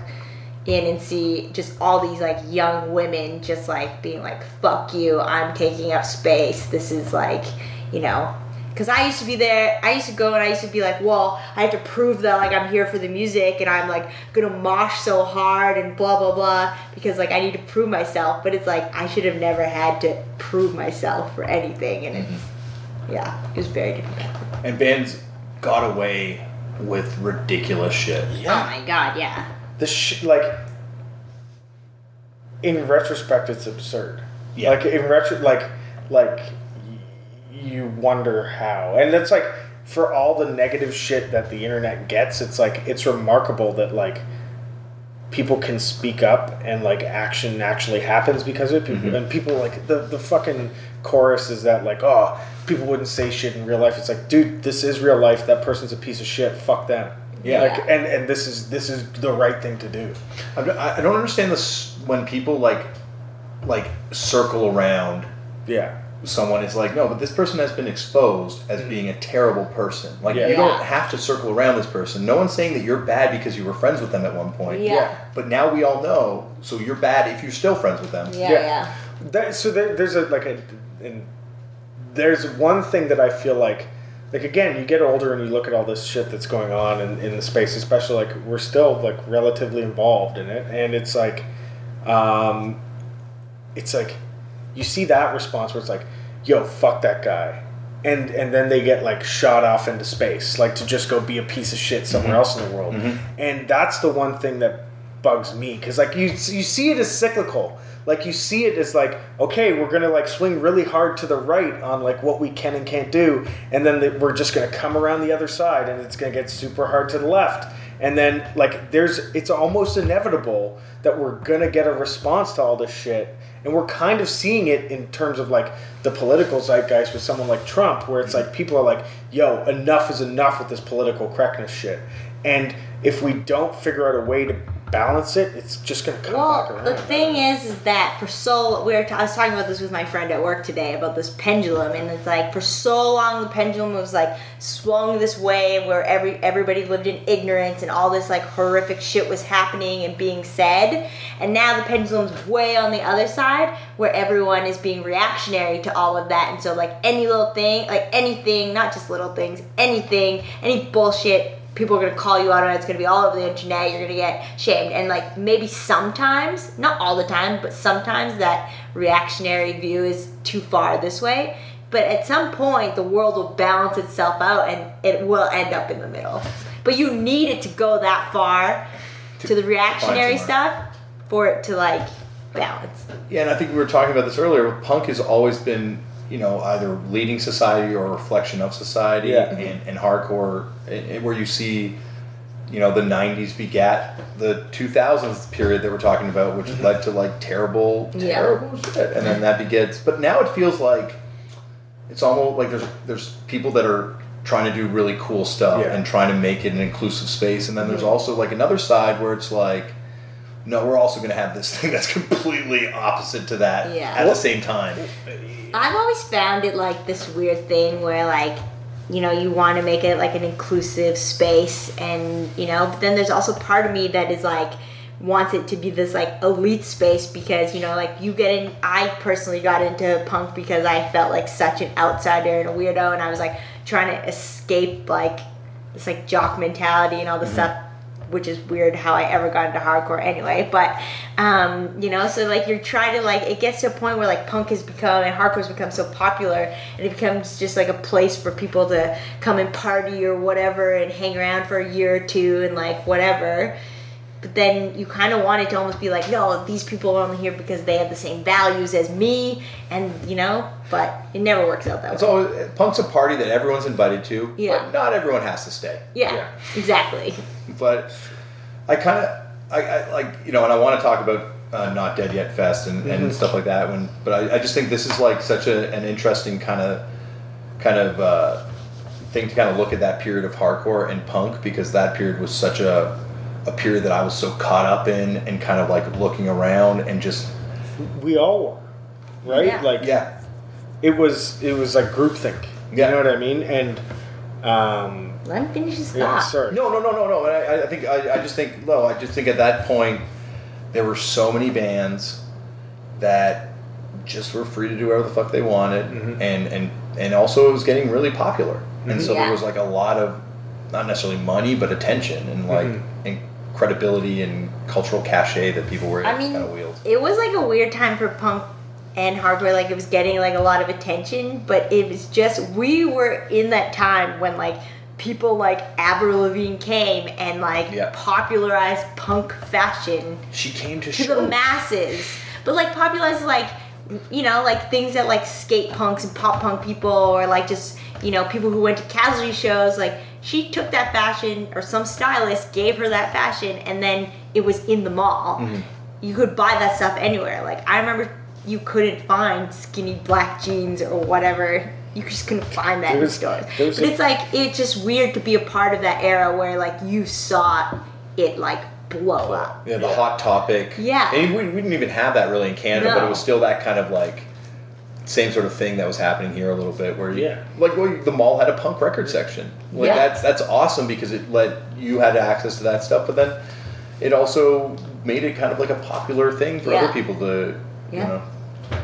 in and see just all these like young women just like being like fuck you i'm taking up space. This is like you know. Because i used to be there i used to go and i used to be like well i have to prove that like i'm here for the music and i'm like gonna mosh so hard and blah blah blah because like i need to prove myself. But it's like i should have never had to prove myself for anything and mm-hmm. it's yeah it was very difficult And bands got away with ridiculous shit. oh my god yeah the sh- like in retrospect it's absurd Yeah. like in retro like like y- you wonder how and it's like for all the negative shit that the internet gets it's like it's remarkable that like people can speak up and like action actually happens because of it. People mm-hmm. and people like the the fucking chorus is that like oh people wouldn't say shit in real life. It's like dude this is real life. That person's a piece of shit. Fuck them. Yeah. like and and this is this is the right thing to do. I I don't understand this when people like like circle around yeah someone. is like no, but this person has been exposed as being a terrible person. Like Yeah. you don't have to circle around this person. No one's saying that you're bad because you were friends with them at one point. yeah Yeah. But now we all know, so you're bad if you're still friends with them. yeah Yeah. yeah, That, so there, there's a like a, and there's one thing that I feel like, like again, you get older and you look at all this shit that's going on in, in the space, especially like we're still like relatively involved in it, and it's like, um, it's like, you see that response where it's like, yo, fuck that guy. And, and then they get like shot off into space, like to just go be a piece of shit somewhere mm-hmm. else in the world. Mm-hmm. And that's the one thing that bugs me because like you you see it as cyclical like you see it as like okay we're gonna like swing really hard to the right on like what we can and can't do and then the, we're just gonna come around the other side and it's gonna get super hard to the left and then like there's it's almost inevitable that we're gonna get a response to all this shit and we're kind of seeing it in terms of like the political zeitgeist with someone like Trump where it's like people are like yo enough is enough with this political correctness shit. And if we don't figure out a way to balance it, it's just gonna come back Well, around. the thing is, is that for so we were t- I was talking about this with my friend at work today about this pendulum, and it's like for so long the pendulum was like swung this way, where every everybody lived in ignorance, and all this like horrific shit was happening and being said, and now the pendulum's way on the other side, where everyone is being reactionary to all of that, and so like any little thing, like anything, not just little things, anything, any bullshit people are gonna call you out on it. It's gonna be all over the internet. You're gonna get shamed, and like maybe sometimes, not all the time, but sometimes that reactionary view is too far this way. But at some point, the world will balance itself out, and it will end up in the middle. But you need it to go that far to the reactionary stuff for it to like balance. Yeah, and I think we were talking about this earlier. Punk has always been, you know, either leading society or a reflection of society, Yeah. and, and hardcore, and, and where you see, you know, the '90s begat the 2000s period that we're talking about, which mm-hmm. led to like terrible, Yeah. terrible shit, and then that begets. But now it feels like it's almost like there's there's people that are trying to do really cool stuff Yeah. and trying to make it an inclusive space, and then there's mm-hmm. also like another side where it's like. No, we're also going to have this thing that's (laughs) completely opposite to that Yeah. at the same time. I've always found it like this weird thing where like you know you want to make it like an inclusive space and you know but then there's also part of me that is like wants it to be this like elite space because you know like you get in I personally got into punk because I felt like such an outsider and a weirdo and I was like trying to escape like this like jock mentality and all this mm-hmm. stuff which is weird how I ever got into hardcore anyway. But um, you know, so like you're trying to like it gets to a point where like punk has become and hardcore's become so popular and it becomes just like a place for people to come and party or whatever and hang around for a year or two and like whatever. But then you kind of want it to almost be like, no, these people are only here because they have the same values as me, and you know, but it never works out that It's way. always punk's a party that everyone's invited to, Yeah. but not everyone has to stay. yeah, Yeah. exactly. But I kind of, I, I like you know, and I want to talk about uh, Not Dead Yet Fest and, and stuff like that. When, but I, I just think this is like such a, an interesting kind of, kind of uh, thing to kind of look at that period of hardcore and punk because that period was such a, a period that I was so caught up in and kind of like looking around and just We all were, right? Yeah. Like yeah, it was it was like groupthink. Yeah. You know what I mean? And um, Let him finish his yeah, thought. sorry. No, no, no, no, no. I, I think I, I just think no. I just think at that point there were so many bands that just were free to do whatever the fuck they wanted, Mhm. and and and also it was getting really popular, and so Yeah. there was like a lot of not necessarily money but attention and like Mhm. and credibility and cultural cachet that people were I mean, kind of wield. it was like a weird time for punk and hardcore. Like it was getting like a lot of attention, but it was just we were in that time when like people like Avril Lavigne came and like Yeah. popularized punk fashion She came to, to show. the masses, but like popularized like you know like things that like skate punks and pop punk people or like just you know people who went to casualty shows like she took that fashion or some stylist gave her that fashion and then it was in the mall Mm-hmm. you could buy that stuff anywhere like i remember you couldn't find skinny black jeans or whatever you just couldn't find that There in was- stores but a- it's like it's just weird to be a part of that era where like you saw it like blow up Yeah, the Yeah. hot topic. Yeah. and we, we didn't even have that really in Canada, but it was still that kind of like same sort of thing that was happening here a little bit, where you, Yeah. like well, the mall had a punk record section. Like Yeah. that's that's awesome because it let you had access to that stuff, but then it also made it kind of like a popular thing for Yeah. other people to, you know.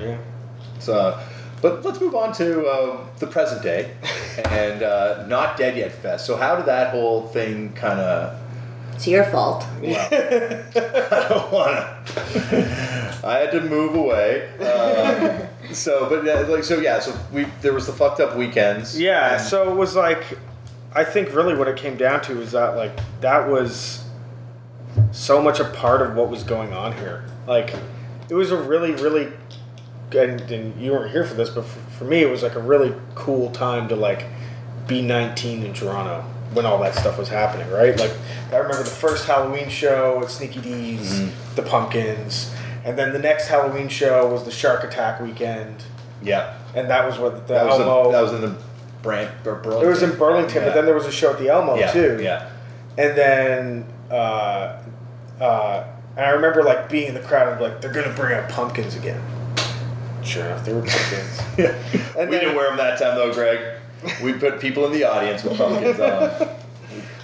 Yeah. So, but let's move on to uh, the present day and uh, not dead yet fest. So how did that whole thing kind of? It's your fault (laughs) I don't wanna. I had to move away. Uh, so, but uh, like, so yeah. So we there was the fucked up weekends. Yeah, and- so it was like, I think really what it came down to is that like that was so much a part of what was going on here. Like, it was a really, really, and, and you weren't here for this, but for, for me, it was like a really cool time to like be 19 in Toronto when all that stuff was happening, right? Like, I remember the first Halloween show at Sneaky Dee's, the Pumpkins, and then the next Halloween show was the Shark Attack weekend, yeah. and that was what the That was, Elmo. the, that was in the Brant or Burlington. It was in Burlington, Yeah. but then there was a show at the Elmo yeah, too. Yeah. And then, uh, uh, and I remember like being in the crowd and like they're gonna bring out pumpkins again. Sure enough, there were pumpkins. Yeah. (laughs) And we then- didn't wear them that time though, Greg. We put people in the audience with pumpkins on.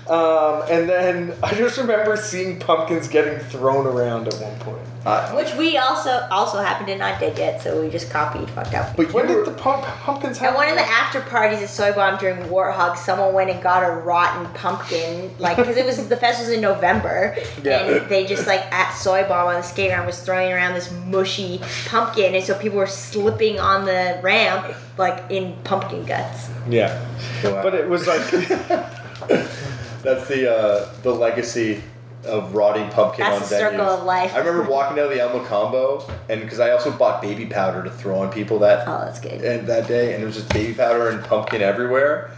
Um, and then I just remember seeing pumpkins getting thrown around at one point. Uh, Which we also also happened to not did yet, so we just copied fucked up. but When were, did the pump, pumpkins At happen? one of the after parties at Soy Bomb during Warhog, someone went and got a rotten pumpkin, like because it was the fest was in November, (laughs) Yeah. and they just like at Soy Bomb on the skate ramp was throwing around this mushy pumpkin, and so people were slipping on the ramp like in pumpkin guts. Yeah, Wow. but it was like (laughs) That's the uh, the legacy of rotting pumpkin That's on the circle of life. I remember walking down the El Mocambo, and because I also bought baby powder to throw on people that Oh, that's good. and that day, and it was just baby powder and pumpkin everywhere.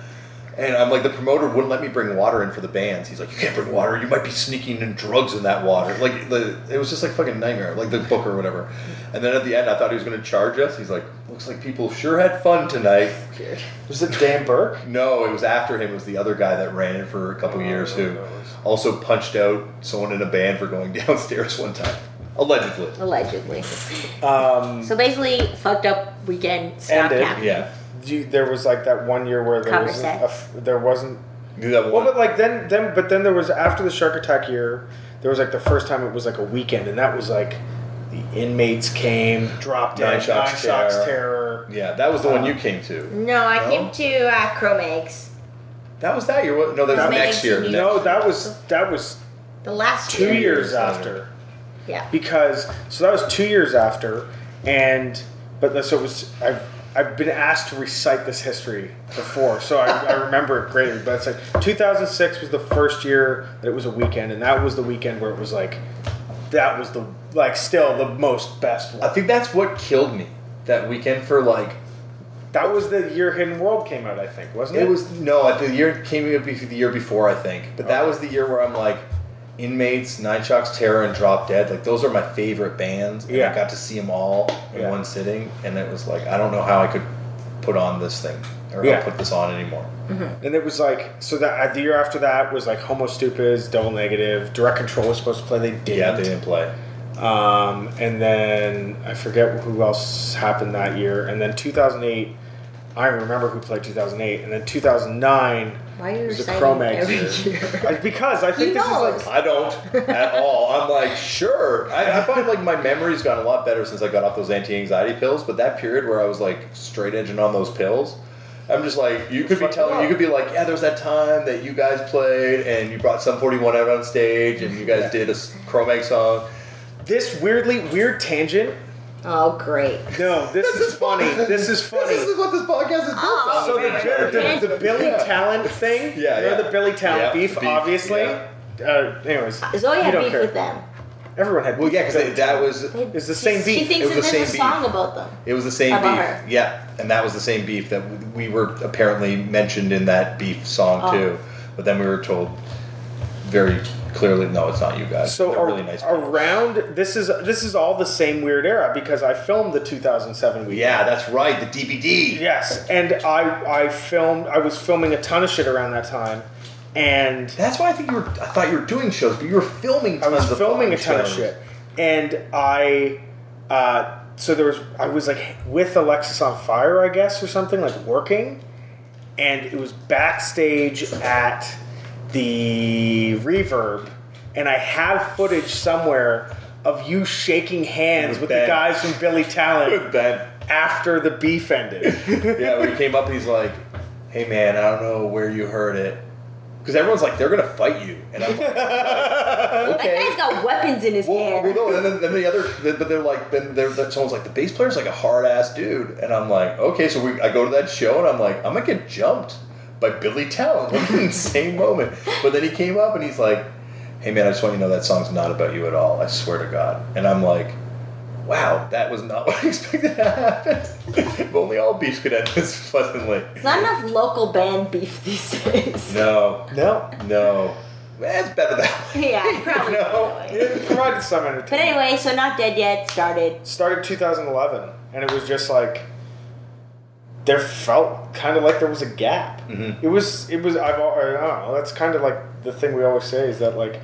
And I'm like, the promoter wouldn't let me bring water in for the bands. He's like, you can't bring water. You might be sneaking in drugs in that water. Like the, it was just like fucking nightmare. Like the book or whatever. And then at the end, I thought he was going to charge us. He's like, looks like people sure had fun tonight. (laughs) was it Dan Burke? No, it was after him. It was the other guy that ran it for a couple years who that was- also punched out someone in a band for going (laughs) downstairs one time, allegedly. Allegedly. Um, So basically, fucked up weekend stopped Ended. happening. Yeah, you, there was like that one year where there wasn't set. a f there wasn't do that Well, one. but like then, then, but then there was after the shark attack year, there was like the first time it was like a weekend, and that was like the inmates came, dropped Nine in, Shocks nine shocks Terror. terror. yeah, that was the one you came to. No, I No? came to uh, Cro-Mags. That was that year. No, that was That next year. Next- No, that was that was The last two year. years years after Yeah. because so that was two years after, and but the, so it was I I've been asked to recite this history before, so I, I remember it greatly. But it's like 2006 was the first year that it was a weekend, and that was the weekend where it was like, that was the like still the most best I think that's what killed me that weekend for like That was the year Hidden World came out, I think, wasn't it? It was no, the year came up the year before, I think. But that was the year where I'm like, Inmates, Nine Shocks, Terror, and Drop Dead. Like those are my favorite bands. And Yeah. I got to see them all in Yeah. one sitting, and it was like I don't know how I could put on this thing or Yeah. put this on anymore. And it was like so that the year after that was like Homostupids, Double Negative, Direct Control was supposed to play. They didn't. Yeah, they didn't play. Um, and then I forget who else happened that year. And then 2008, I remember who played 2008. And then 2009 Why are you was the reciting Cro-Mags every year. year? I- because I think He this is like I don't at all. I'm like, sure. I, I find like my memory's gotten a lot better since I got off those anti-anxiety pills. But that period where I was like straight edging on those pills, I'm just like, you could be telling, you could be like, yeah, there was that time that you guys played and you brought Sum 41 out on stage and you guys Yeah. did a Cro-Mag song. this weirdly weird tangent. Oh, great. No, this, is funny. This is funny. This is what this podcast is built Oh, on. so okay. the, the, the Billy Yeah. Talent thing, Yeah, you know the Billy Talent Yeah, beef, beef, obviously. yeah. Uh, anyways, Zoe you had don't beef care. with them. Everyone had Well, yeah, because Billy that Talent. was It's the same She beef. thinks It was the there's a same song about them. It was the same About beef. her. Yeah, and that was the same beef that we were apparently mentioned in that beef song Oh. too. But then we were told very clearly, no, it's not you guys. So They're ar- really nice. people." around this is this is all the same weird era because I filmed the 2007 week. yeah, that's right. The DVD. Yes, and I I filmed I was filming a ton of shit around that time, and That's why I think you were. I thought you were doing shows, but you were filming. I was filming a ton of shit, and I. Uh, so there was I was like with Alexisonfire, I guess, or something like working, and it was backstage at the Reverb, and I have footage somewhere of you shaking hands With with, the guys from Billy Talent With Ben. after the beef ended. (laughs) Yeah, when he came up, he's like, "Hey man, I don't know where you heard it." Because everyone's like, they're gonna fight you, and I'm like, (laughs) That okay. guy's got weapons in his Well, hair. well, no, and then, then the other, then- but they're like, then they're, then someone's like, the bass player's like a hard ass dude, and I'm like, okay, so we, I go to that show, and I'm like, I'm gonna get jumped by Billy Talent, what (laughs) an insane moment. But then he came up and he's like, hey man, I just want you to know that song's not about you at all. I swear to God. And I'm like, wow, that was not (laughs) what I expected to happen. (laughs) if only all beefs could end this pleasantly. There's not enough local band beef these days. No, no, no, it's better that way. Yeah, probably. No. it provided some entertainment. But anyway, so not dead yet. Started. started 2011 and it was just like there felt kind of like there was a gap Mhm. it was it was I've, I don't know that's kind of like the thing we always say is that like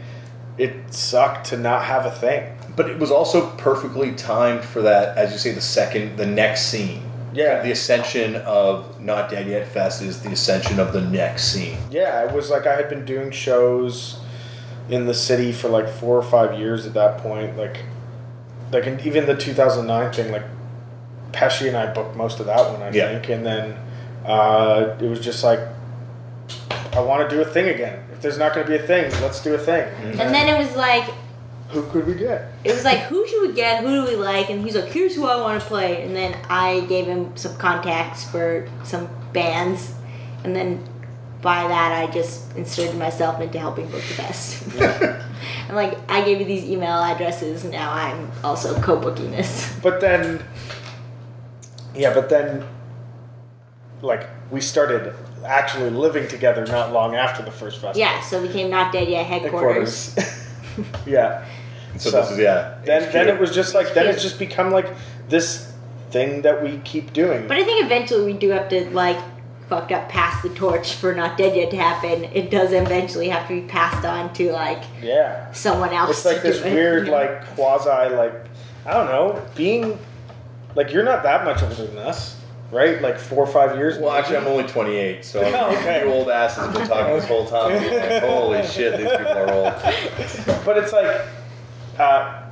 it sucked to not have a thing But it was also perfectly timed for that, as you say, the second, the next scene. Yeah. The ascension of Not Dead Yet Fest is the ascension of the next scene. yeah it was like i had been doing shows in the city for like four or five years at that point like like even the 2009 thing like pesci and i booked most of that one i Yeah. think and then uh, it was just like i want to do a thing again if there's not going to be a thing let's do a thing And then it was like, who could we get it was like, who should we get? Who do we like? And he's like, here's who I want to play. And then I gave him some contacts for some bands. And then by that, I just inserted myself into helping book the fest. I'm (laughs) like, I gave you these email addresses. Now I'm also co-booking this. But then, yeah, but then, like, we started actually living together not long after the first festival. Yeah, so we became not dead yet headquarters. Headquarters. (laughs) yeah. So, this is, yeah. Then, HQ. then it was just like then it's just become like this thing that we keep doing. But I think eventually we do have to like fucked up pass the torch for not dead yet to happen. It does eventually have to be passed on to like yeah. someone else. It's like to do this it, weird, you know? like quasi, like I don't know, being like you're not that much older than us, right? Like four or five years. Well, actually, I'm only 28, so (laughs) Oh, okay. you old asses have been talking this whole time. Like, (laughs) Holy shit, these people are old. But it's like, uh,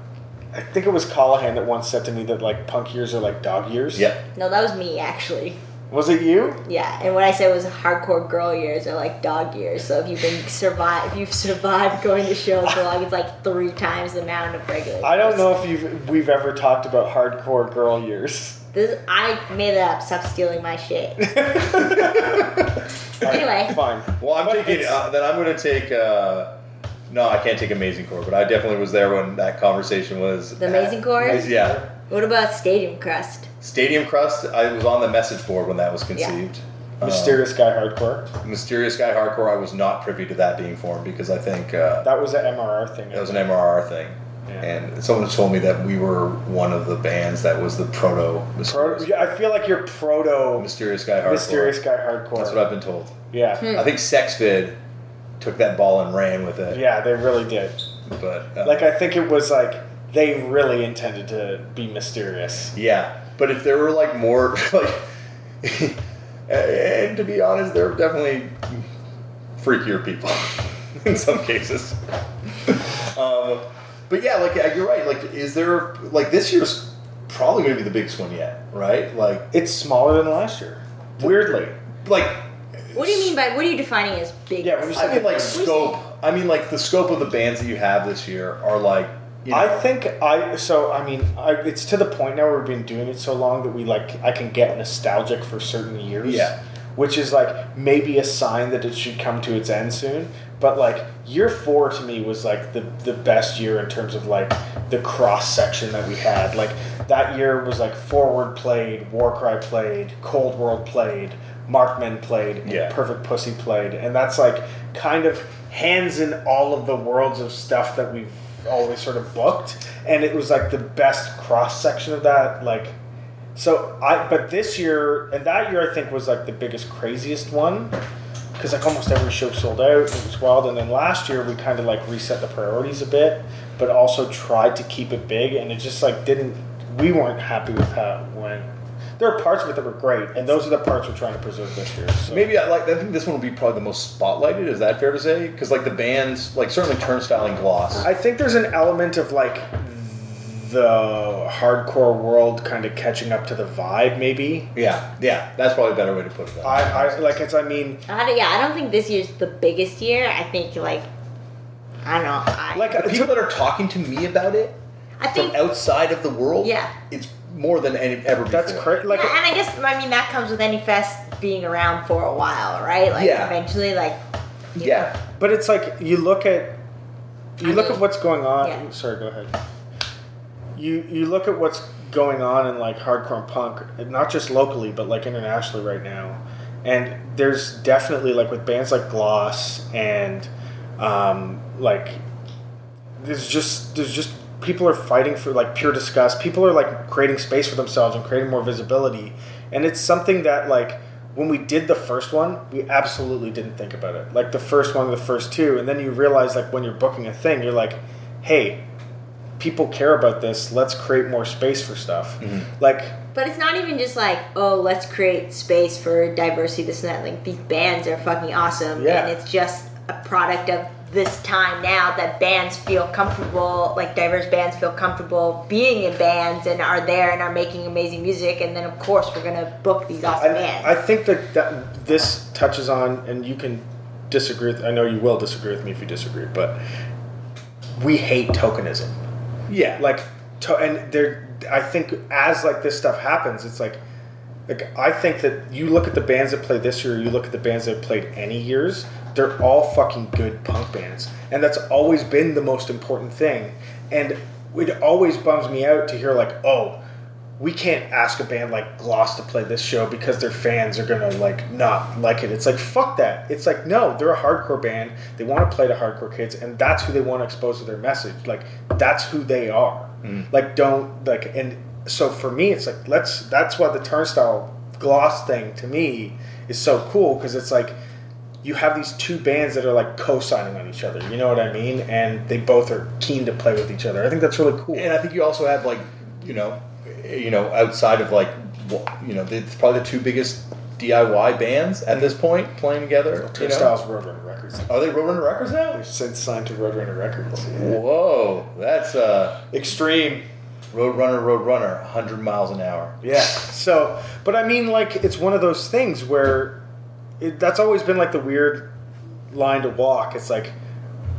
I think it was Callahan that once said to me that like punk years are like dog years. Yeah. No, that was me actually. Was it you? Yeah, and what I said was hardcore girl years or like dog years. So if you've been survive, if you've survived going to shows for long, it's like three times the amount of regular. I don't years. know if you've we've ever talked about hardcore girl years. This I made that up. Stop stealing my shit. (laughs) Anyway. fine. Well, I'm But taking. it's- Uh, then I'm going to take. Uh, no, I can't take Amazing Core, but I definitely was there when that conversation was. The Amazing Core? Yeah. What about Stadium Crust? Stadium Crust, I was on the message board when that was conceived. Uh, Mysterious guy hardcore. Mysterious Guy Hardcore, I was not privy to that being formed because I think uh, That was an MRR thing. that was an MRR thing. Yeah. And someone told me that we were one of the bands that was the proto Pro- Mysterious, yeah, I feel like you're proto Mysterious Guy Hardcore. mysterious guy hardcore. That's what I've been told. yeah. I think Sexvid took that ball and ran with it. Yeah, they really did. But uh, Like I think it was like they really intended to be mysterious. Yeah, but if there were like more (laughs) like, and to be honest, there are definitely freakier people (laughs) in some cases. um, but yeah, like you're right. Like, is there like this year's probably going to be the biggest one yet, right? Like, It's smaller than last year. Weirdly. like What do you mean by what are you defining as big? Yeah, I mean, like What do you scope. I mean, like the scope of the bands that you have this year are like. You know, I think I so I mean I, it's to the point now where we've been doing it so long that we like I can get nostalgic for certain years. Yeah. Which is like maybe a sign that it should come to its end soon. But like year four to me was like the the best year in terms of like the cross section that we had. Like that year was like Forward played, Warcry played, Cold World played, Markman played, Yeah. Perfect Pussy played, and that's like kind of hands in all of the worlds of stuff that we've always sort of booked, and it was like the best cross section of that. Like, so I, but this year and that year I think was like the biggest craziest one. Because like almost every show sold out, it was wild. And then last year we kind of like reset the priorities a bit, but also tried to keep it big, and it just like didn't. We weren't happy with how it went. There are parts of it that were great, and those are the parts we're trying to preserve this year. So. Maybe I like. I think this one will be probably the most spotlighted. Is that fair to say? Because like the bands, like certainly Turnstile and Gloss. I think there's an element of like the hardcore world kind of catching up to the vibe, maybe. yeah, yeah, that's probably a better way to put it. I, I like it's. I mean, I don't, yeah, I don't think this year's the biggest year. I think like I don't know. I, like the people that are talking to me about it I from outside of the world, Yeah. it's more than any ever. that's before. crazy. Like yeah, and I guess I mean that comes with any fest being around for a while, right? Like Yeah. eventually, like you Yeah, But it's like you look at you I look mean, at what's going on. yeah. Sorry, go ahead. You you look at what's going on in like hardcore punk, not just locally but like internationally right now, and there's definitely like with bands like Gloss and um, like there's just there's just people are fighting for like pure disgust. People are like creating space for themselves and creating more visibility, and it's something that like when we did the first one, we absolutely didn't think about it. Like the first one, the first two, and then you realize like when you're booking a thing, you're like, hey, people care about this. Let's create more space for stuff. Mm-hmm. Like But it's not even just like, oh, let's create space for diversity, this and that. Like these bands are fucking awesome, Yeah. and it's just a product of this time now that bands feel comfortable, like diverse bands feel comfortable being in bands and are there and are making amazing music. And then of course we're gonna book these awesome I, bands. I think that, that this touches on, and you can disagree. With, I know you will disagree with me if you disagree, but we hate tokenism. yeah, Like, to, and there, I think as like this stuff happens, it's like, like I think that you look at the bands that played this year, you look at the bands that played any years, they're all fucking good punk bands, and that's always been the most important thing. And it always bums me out to hear like, oh, we can't ask a band like Gloss to play this show because their fans are gonna like not like it. It's like fuck that. It's like no, they're a hardcore band. They want to play to hardcore kids, and that's who they want to expose to their message. Like that's who they are. Mm. Like don't like and so for me, it's like let's. That's why the Turnstile Gloss thing to me is so cool because it's like you have these two bands that are like co-signing on each other. You know what I mean? And they both are keen to play with each other. I think that's really cool. and I think you also have like, you know, you know, outside of like, you know, it's probably the two biggest DIY bands at this point playing together. you know? Roadrunner Records. Are they Roadrunner Records now? They've since signed to Roadrunner Records. Whoa, that's uh, Extreme. Roadrunner, Roadrunner, 100 miles an hour. Yeah. So, but I mean, like, it's one of those things where it, that's always been like the weird line to walk. It's like,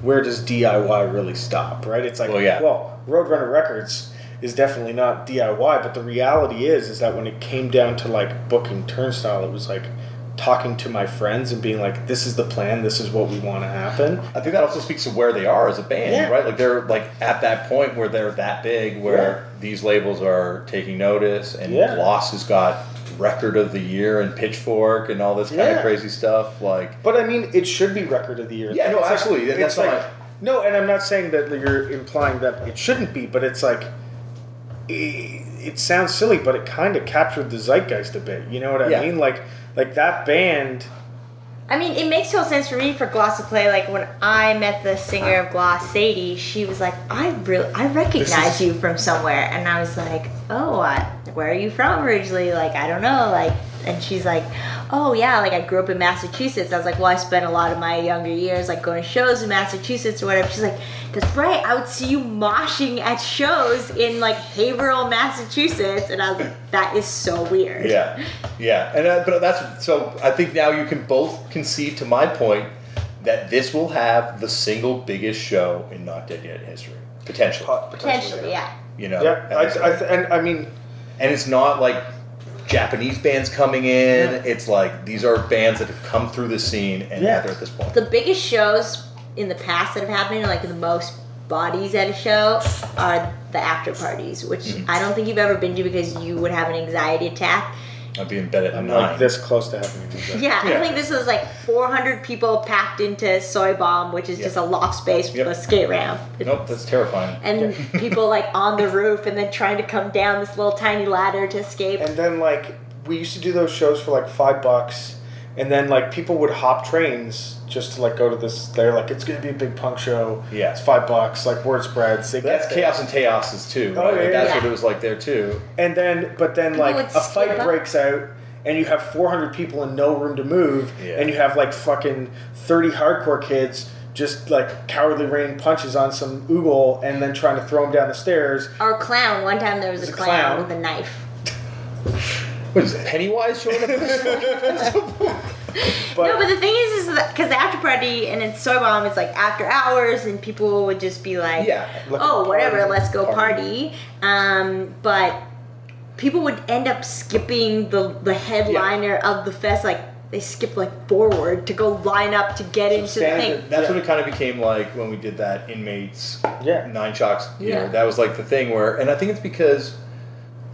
where does DIY really stop, right? It's like, Well, yeah. well, Roadrunner Records is definitely not DIY, but the reality is, is that when it came down to like booking Turnstile, it was like talking to my friends and being like, this is the plan, this is what we want to happen. I think that also speaks to where they are as a band, Yeah. right? Like they're like at that point where they're that big, where Yeah. these labels are taking notice, and Yeah. Gloss has got record of the year and Pitchfork and all this kind Yeah. of crazy stuff. Like, But I mean, it should be record of the year. Yeah, no, It's like- absolutely. it's That's like no, and I'm not saying that you're implying that it shouldn't be, but it's like it, it sounds silly, but it kind of captured the zeitgeist a bit. You know what I Yeah. mean? Like like that band. I mean, it makes total sense for me for Gloss to play. Like when I met the singer of Gloss, Sadie, she was like, "I really, I recognize is- you from somewhere," and I was like, "Oh, I, where are you from originally?" Like, I don't know. Like, and she's like, "Oh yeah, like I grew up in Massachusetts." I was like, "Well, I spent a lot of my younger years like going to shows in Massachusetts or whatever." She's like, "That's right. I would see you moshing at shows in like Haverhill, Massachusetts," and I was like, "That is so weird." yeah, yeah, and uh, but that's so. I think now you can both concede to my point that this will have the single biggest show in Not Dead Yet history, potentially. Potentially, yeah. You know, Yeah, I, I, th- and I mean, and it's not like Japanese bands coming in. It's like these are bands that have come through the scene and Yeah. they're at this point. the biggest shows in the past that have happened, like the most bodies at a show, are the after parties, which Mm-hmm. I don't think you've ever been to because you would have an anxiety attack. I'd be in bed at I'm nine. like this close to having an anxiety. Yeah, Yeah. I think this was like 400 people packed into Soy Bomb, which is Yep. just a loft space with Yep. a skate ramp. Nope, that's terrifying. And (laughs) people like on the roof and then trying to come down this little tiny ladder to escape. And then like we used to do those shows for like five bucks, and then like people would hop trains just to like go to this. They're like, it's gonna be a big punk show. Yeah. it's five bucks. Like word spreads. They But that's get there. chaos and chaoses too, Oh, yeah, Like, that's yeah. what it was like there too. And then, but then People like a fight up. breaks out, and you have 400 people and no room to move, Yeah. and you have like fucking 30 hardcore kids just like cowardly raining punches on some oogle and then trying to throw him down the stairs. Or clown. One time there was a There's a clown, clown. with a knife. (laughs) What is it, Pennywise showing up? at this (laughs) But, no, but the thing is, is that because the after party and it's soy bomb, it's like after hours, and people would just be like, Yeah, looking oh, whatever, party, let's go party." party. Um, but people would end up skipping the the headliner of the fest, like they skip like forward to go line up to get into the thing. That's Yeah. when it kind of became like when we did that inmates yeah. nine shocks. You Yeah. know, that was like the thing where, and I think it's because,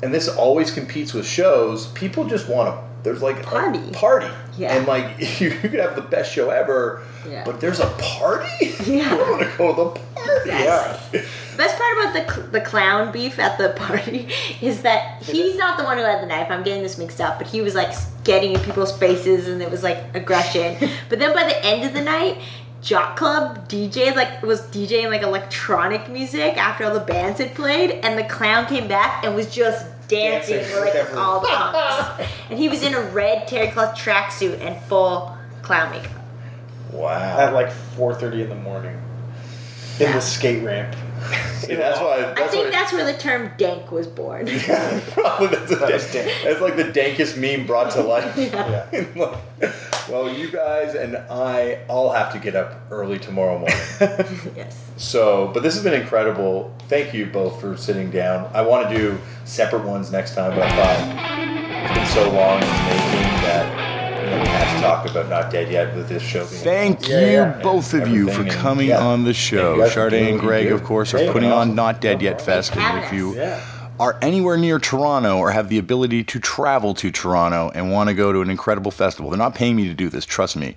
and this always competes with shows. People just want to. There's like Party. a party, Yeah. and like (laughs) you, could have the best show ever, Yeah. but there's a party. (laughs) Yeah. I want to go to the party. Yeah. The best part about the cl- the clown beef at the party (laughs) is that he's not the one who had the knife. I'm getting this mixed up, but he was like getting in people's faces, and it was like aggression. but then by the end of the night. Jock Club DJ like was DJing like electronic music after all the bands had played, and the clown came back and was just dancing, Dancing with, like with everyone. all the punks. (laughs) and he was in a red terry cloth tracksuit and full clown makeup. Wow. At like 4:30 in the morning, in the skate ramp. (laughs) See, that's why. That's I think why, that's where the term dank was born. (laughs) Yeah, Probably that's, a That was dank, dank. that's like the dankest meme brought to life. Yeah. Well, you guys and I all have to get up early tomorrow morning. (laughs) yes. So, but this has been incredible. Thank you both for sitting down. I want to do separate ones next time, but I thought it's been so long in the making that you know, we have to talk about Not Dead Yet with this show being. Thank Yeah, you, yeah. both of you, for Everything and- coming yeah. on the show. you guys for Sarde doing and Greg, of course, are Hey, putting on. Not Dead Yet. Fest. And if you Yeah. Are anywhere near Toronto or have the ability to travel to Toronto and want to go to an incredible festival, they're not paying me to do this, trust me,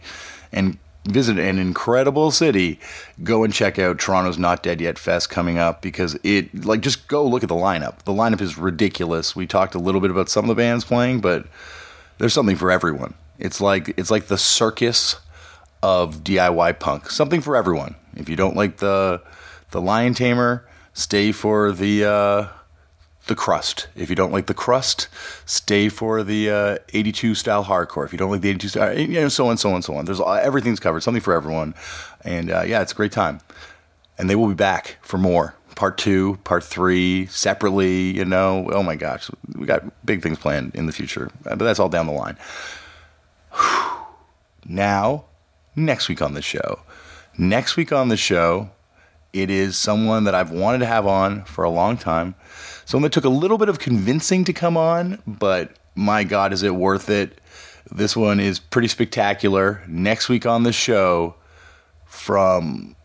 and visit an incredible city, go and check out Toronto's Not Dead Yet Fest coming up because it, like, just go look at the lineup. The lineup is ridiculous. We talked a little bit about some of the bands playing, but there's something for everyone. It's like it's like the circus of DIY punk. Something for everyone. If you don't like the the Lion Tamer, stay for the uh, the crust. If you don't like the crust, stay for the uh, 82 style hardcore. If you don't like the 82 style, you know, so on, so on, so on. There's everything's covered. Something for everyone, and uh, yeah, it's a great time. And they will be back for more, part two, part three, separately. You know, oh my gosh, we got big things planned in the future, uh, but that's all down the line. Now, next week on the show. Next week on the show, it is someone that I've wanted to have on for a long time. Someone that took a little bit of convincing to come on, but my God, is it worth it? This one is pretty spectacular. Next week on the show, from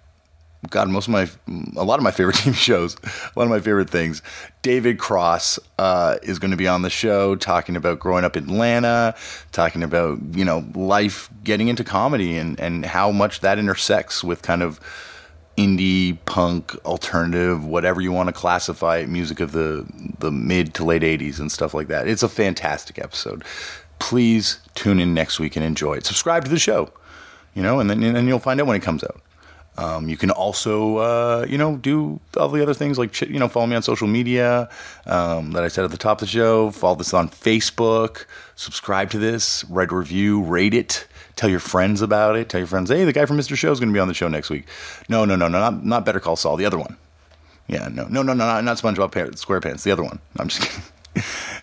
God, most of my, a lot of my favorite (laughs) TV shows, a lot of my favorite things. David Cross uh, is going to be on the show talking about growing up in Atlanta, talking about, you know, life getting into comedy and, and how much that intersects with kind of indie, punk, alternative, whatever you want to classify it, music of the, the mid to late 80s and stuff like that. It's a fantastic episode. Please tune in next week and enjoy it. Subscribe to the show, you know, and then, and you'll find out when it comes out. Um, you can also, uh, you know, do all the other things like, you know, follow me on social media um, that I said at the top of the show. Follow this on Facebook. Subscribe to this. Write a review. Rate it. Tell your friends about it. Tell your friends, hey, the guy from Mr. Show is going to be on the show next week. No, no, no, no, not, not Better Call Saul. The other one. Yeah, no, no, no, no, not, not SpongeBob SquarePants. The other one. I'm just kidding. (laughs)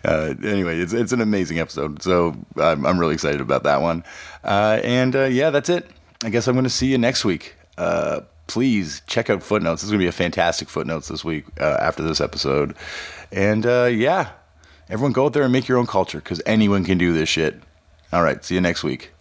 Uh, anyway, it's it's an amazing episode, so I'm, I'm really excited about that one. Uh, and uh, yeah, that's it. I guess I'm going to see you next week. Uh, please check out footnotes. This is going to be a fantastic footnotes this week uh, after this episode. And uh, yeah, everyone go out there and make your own culture because anyone can do this shit. All right, see you next week.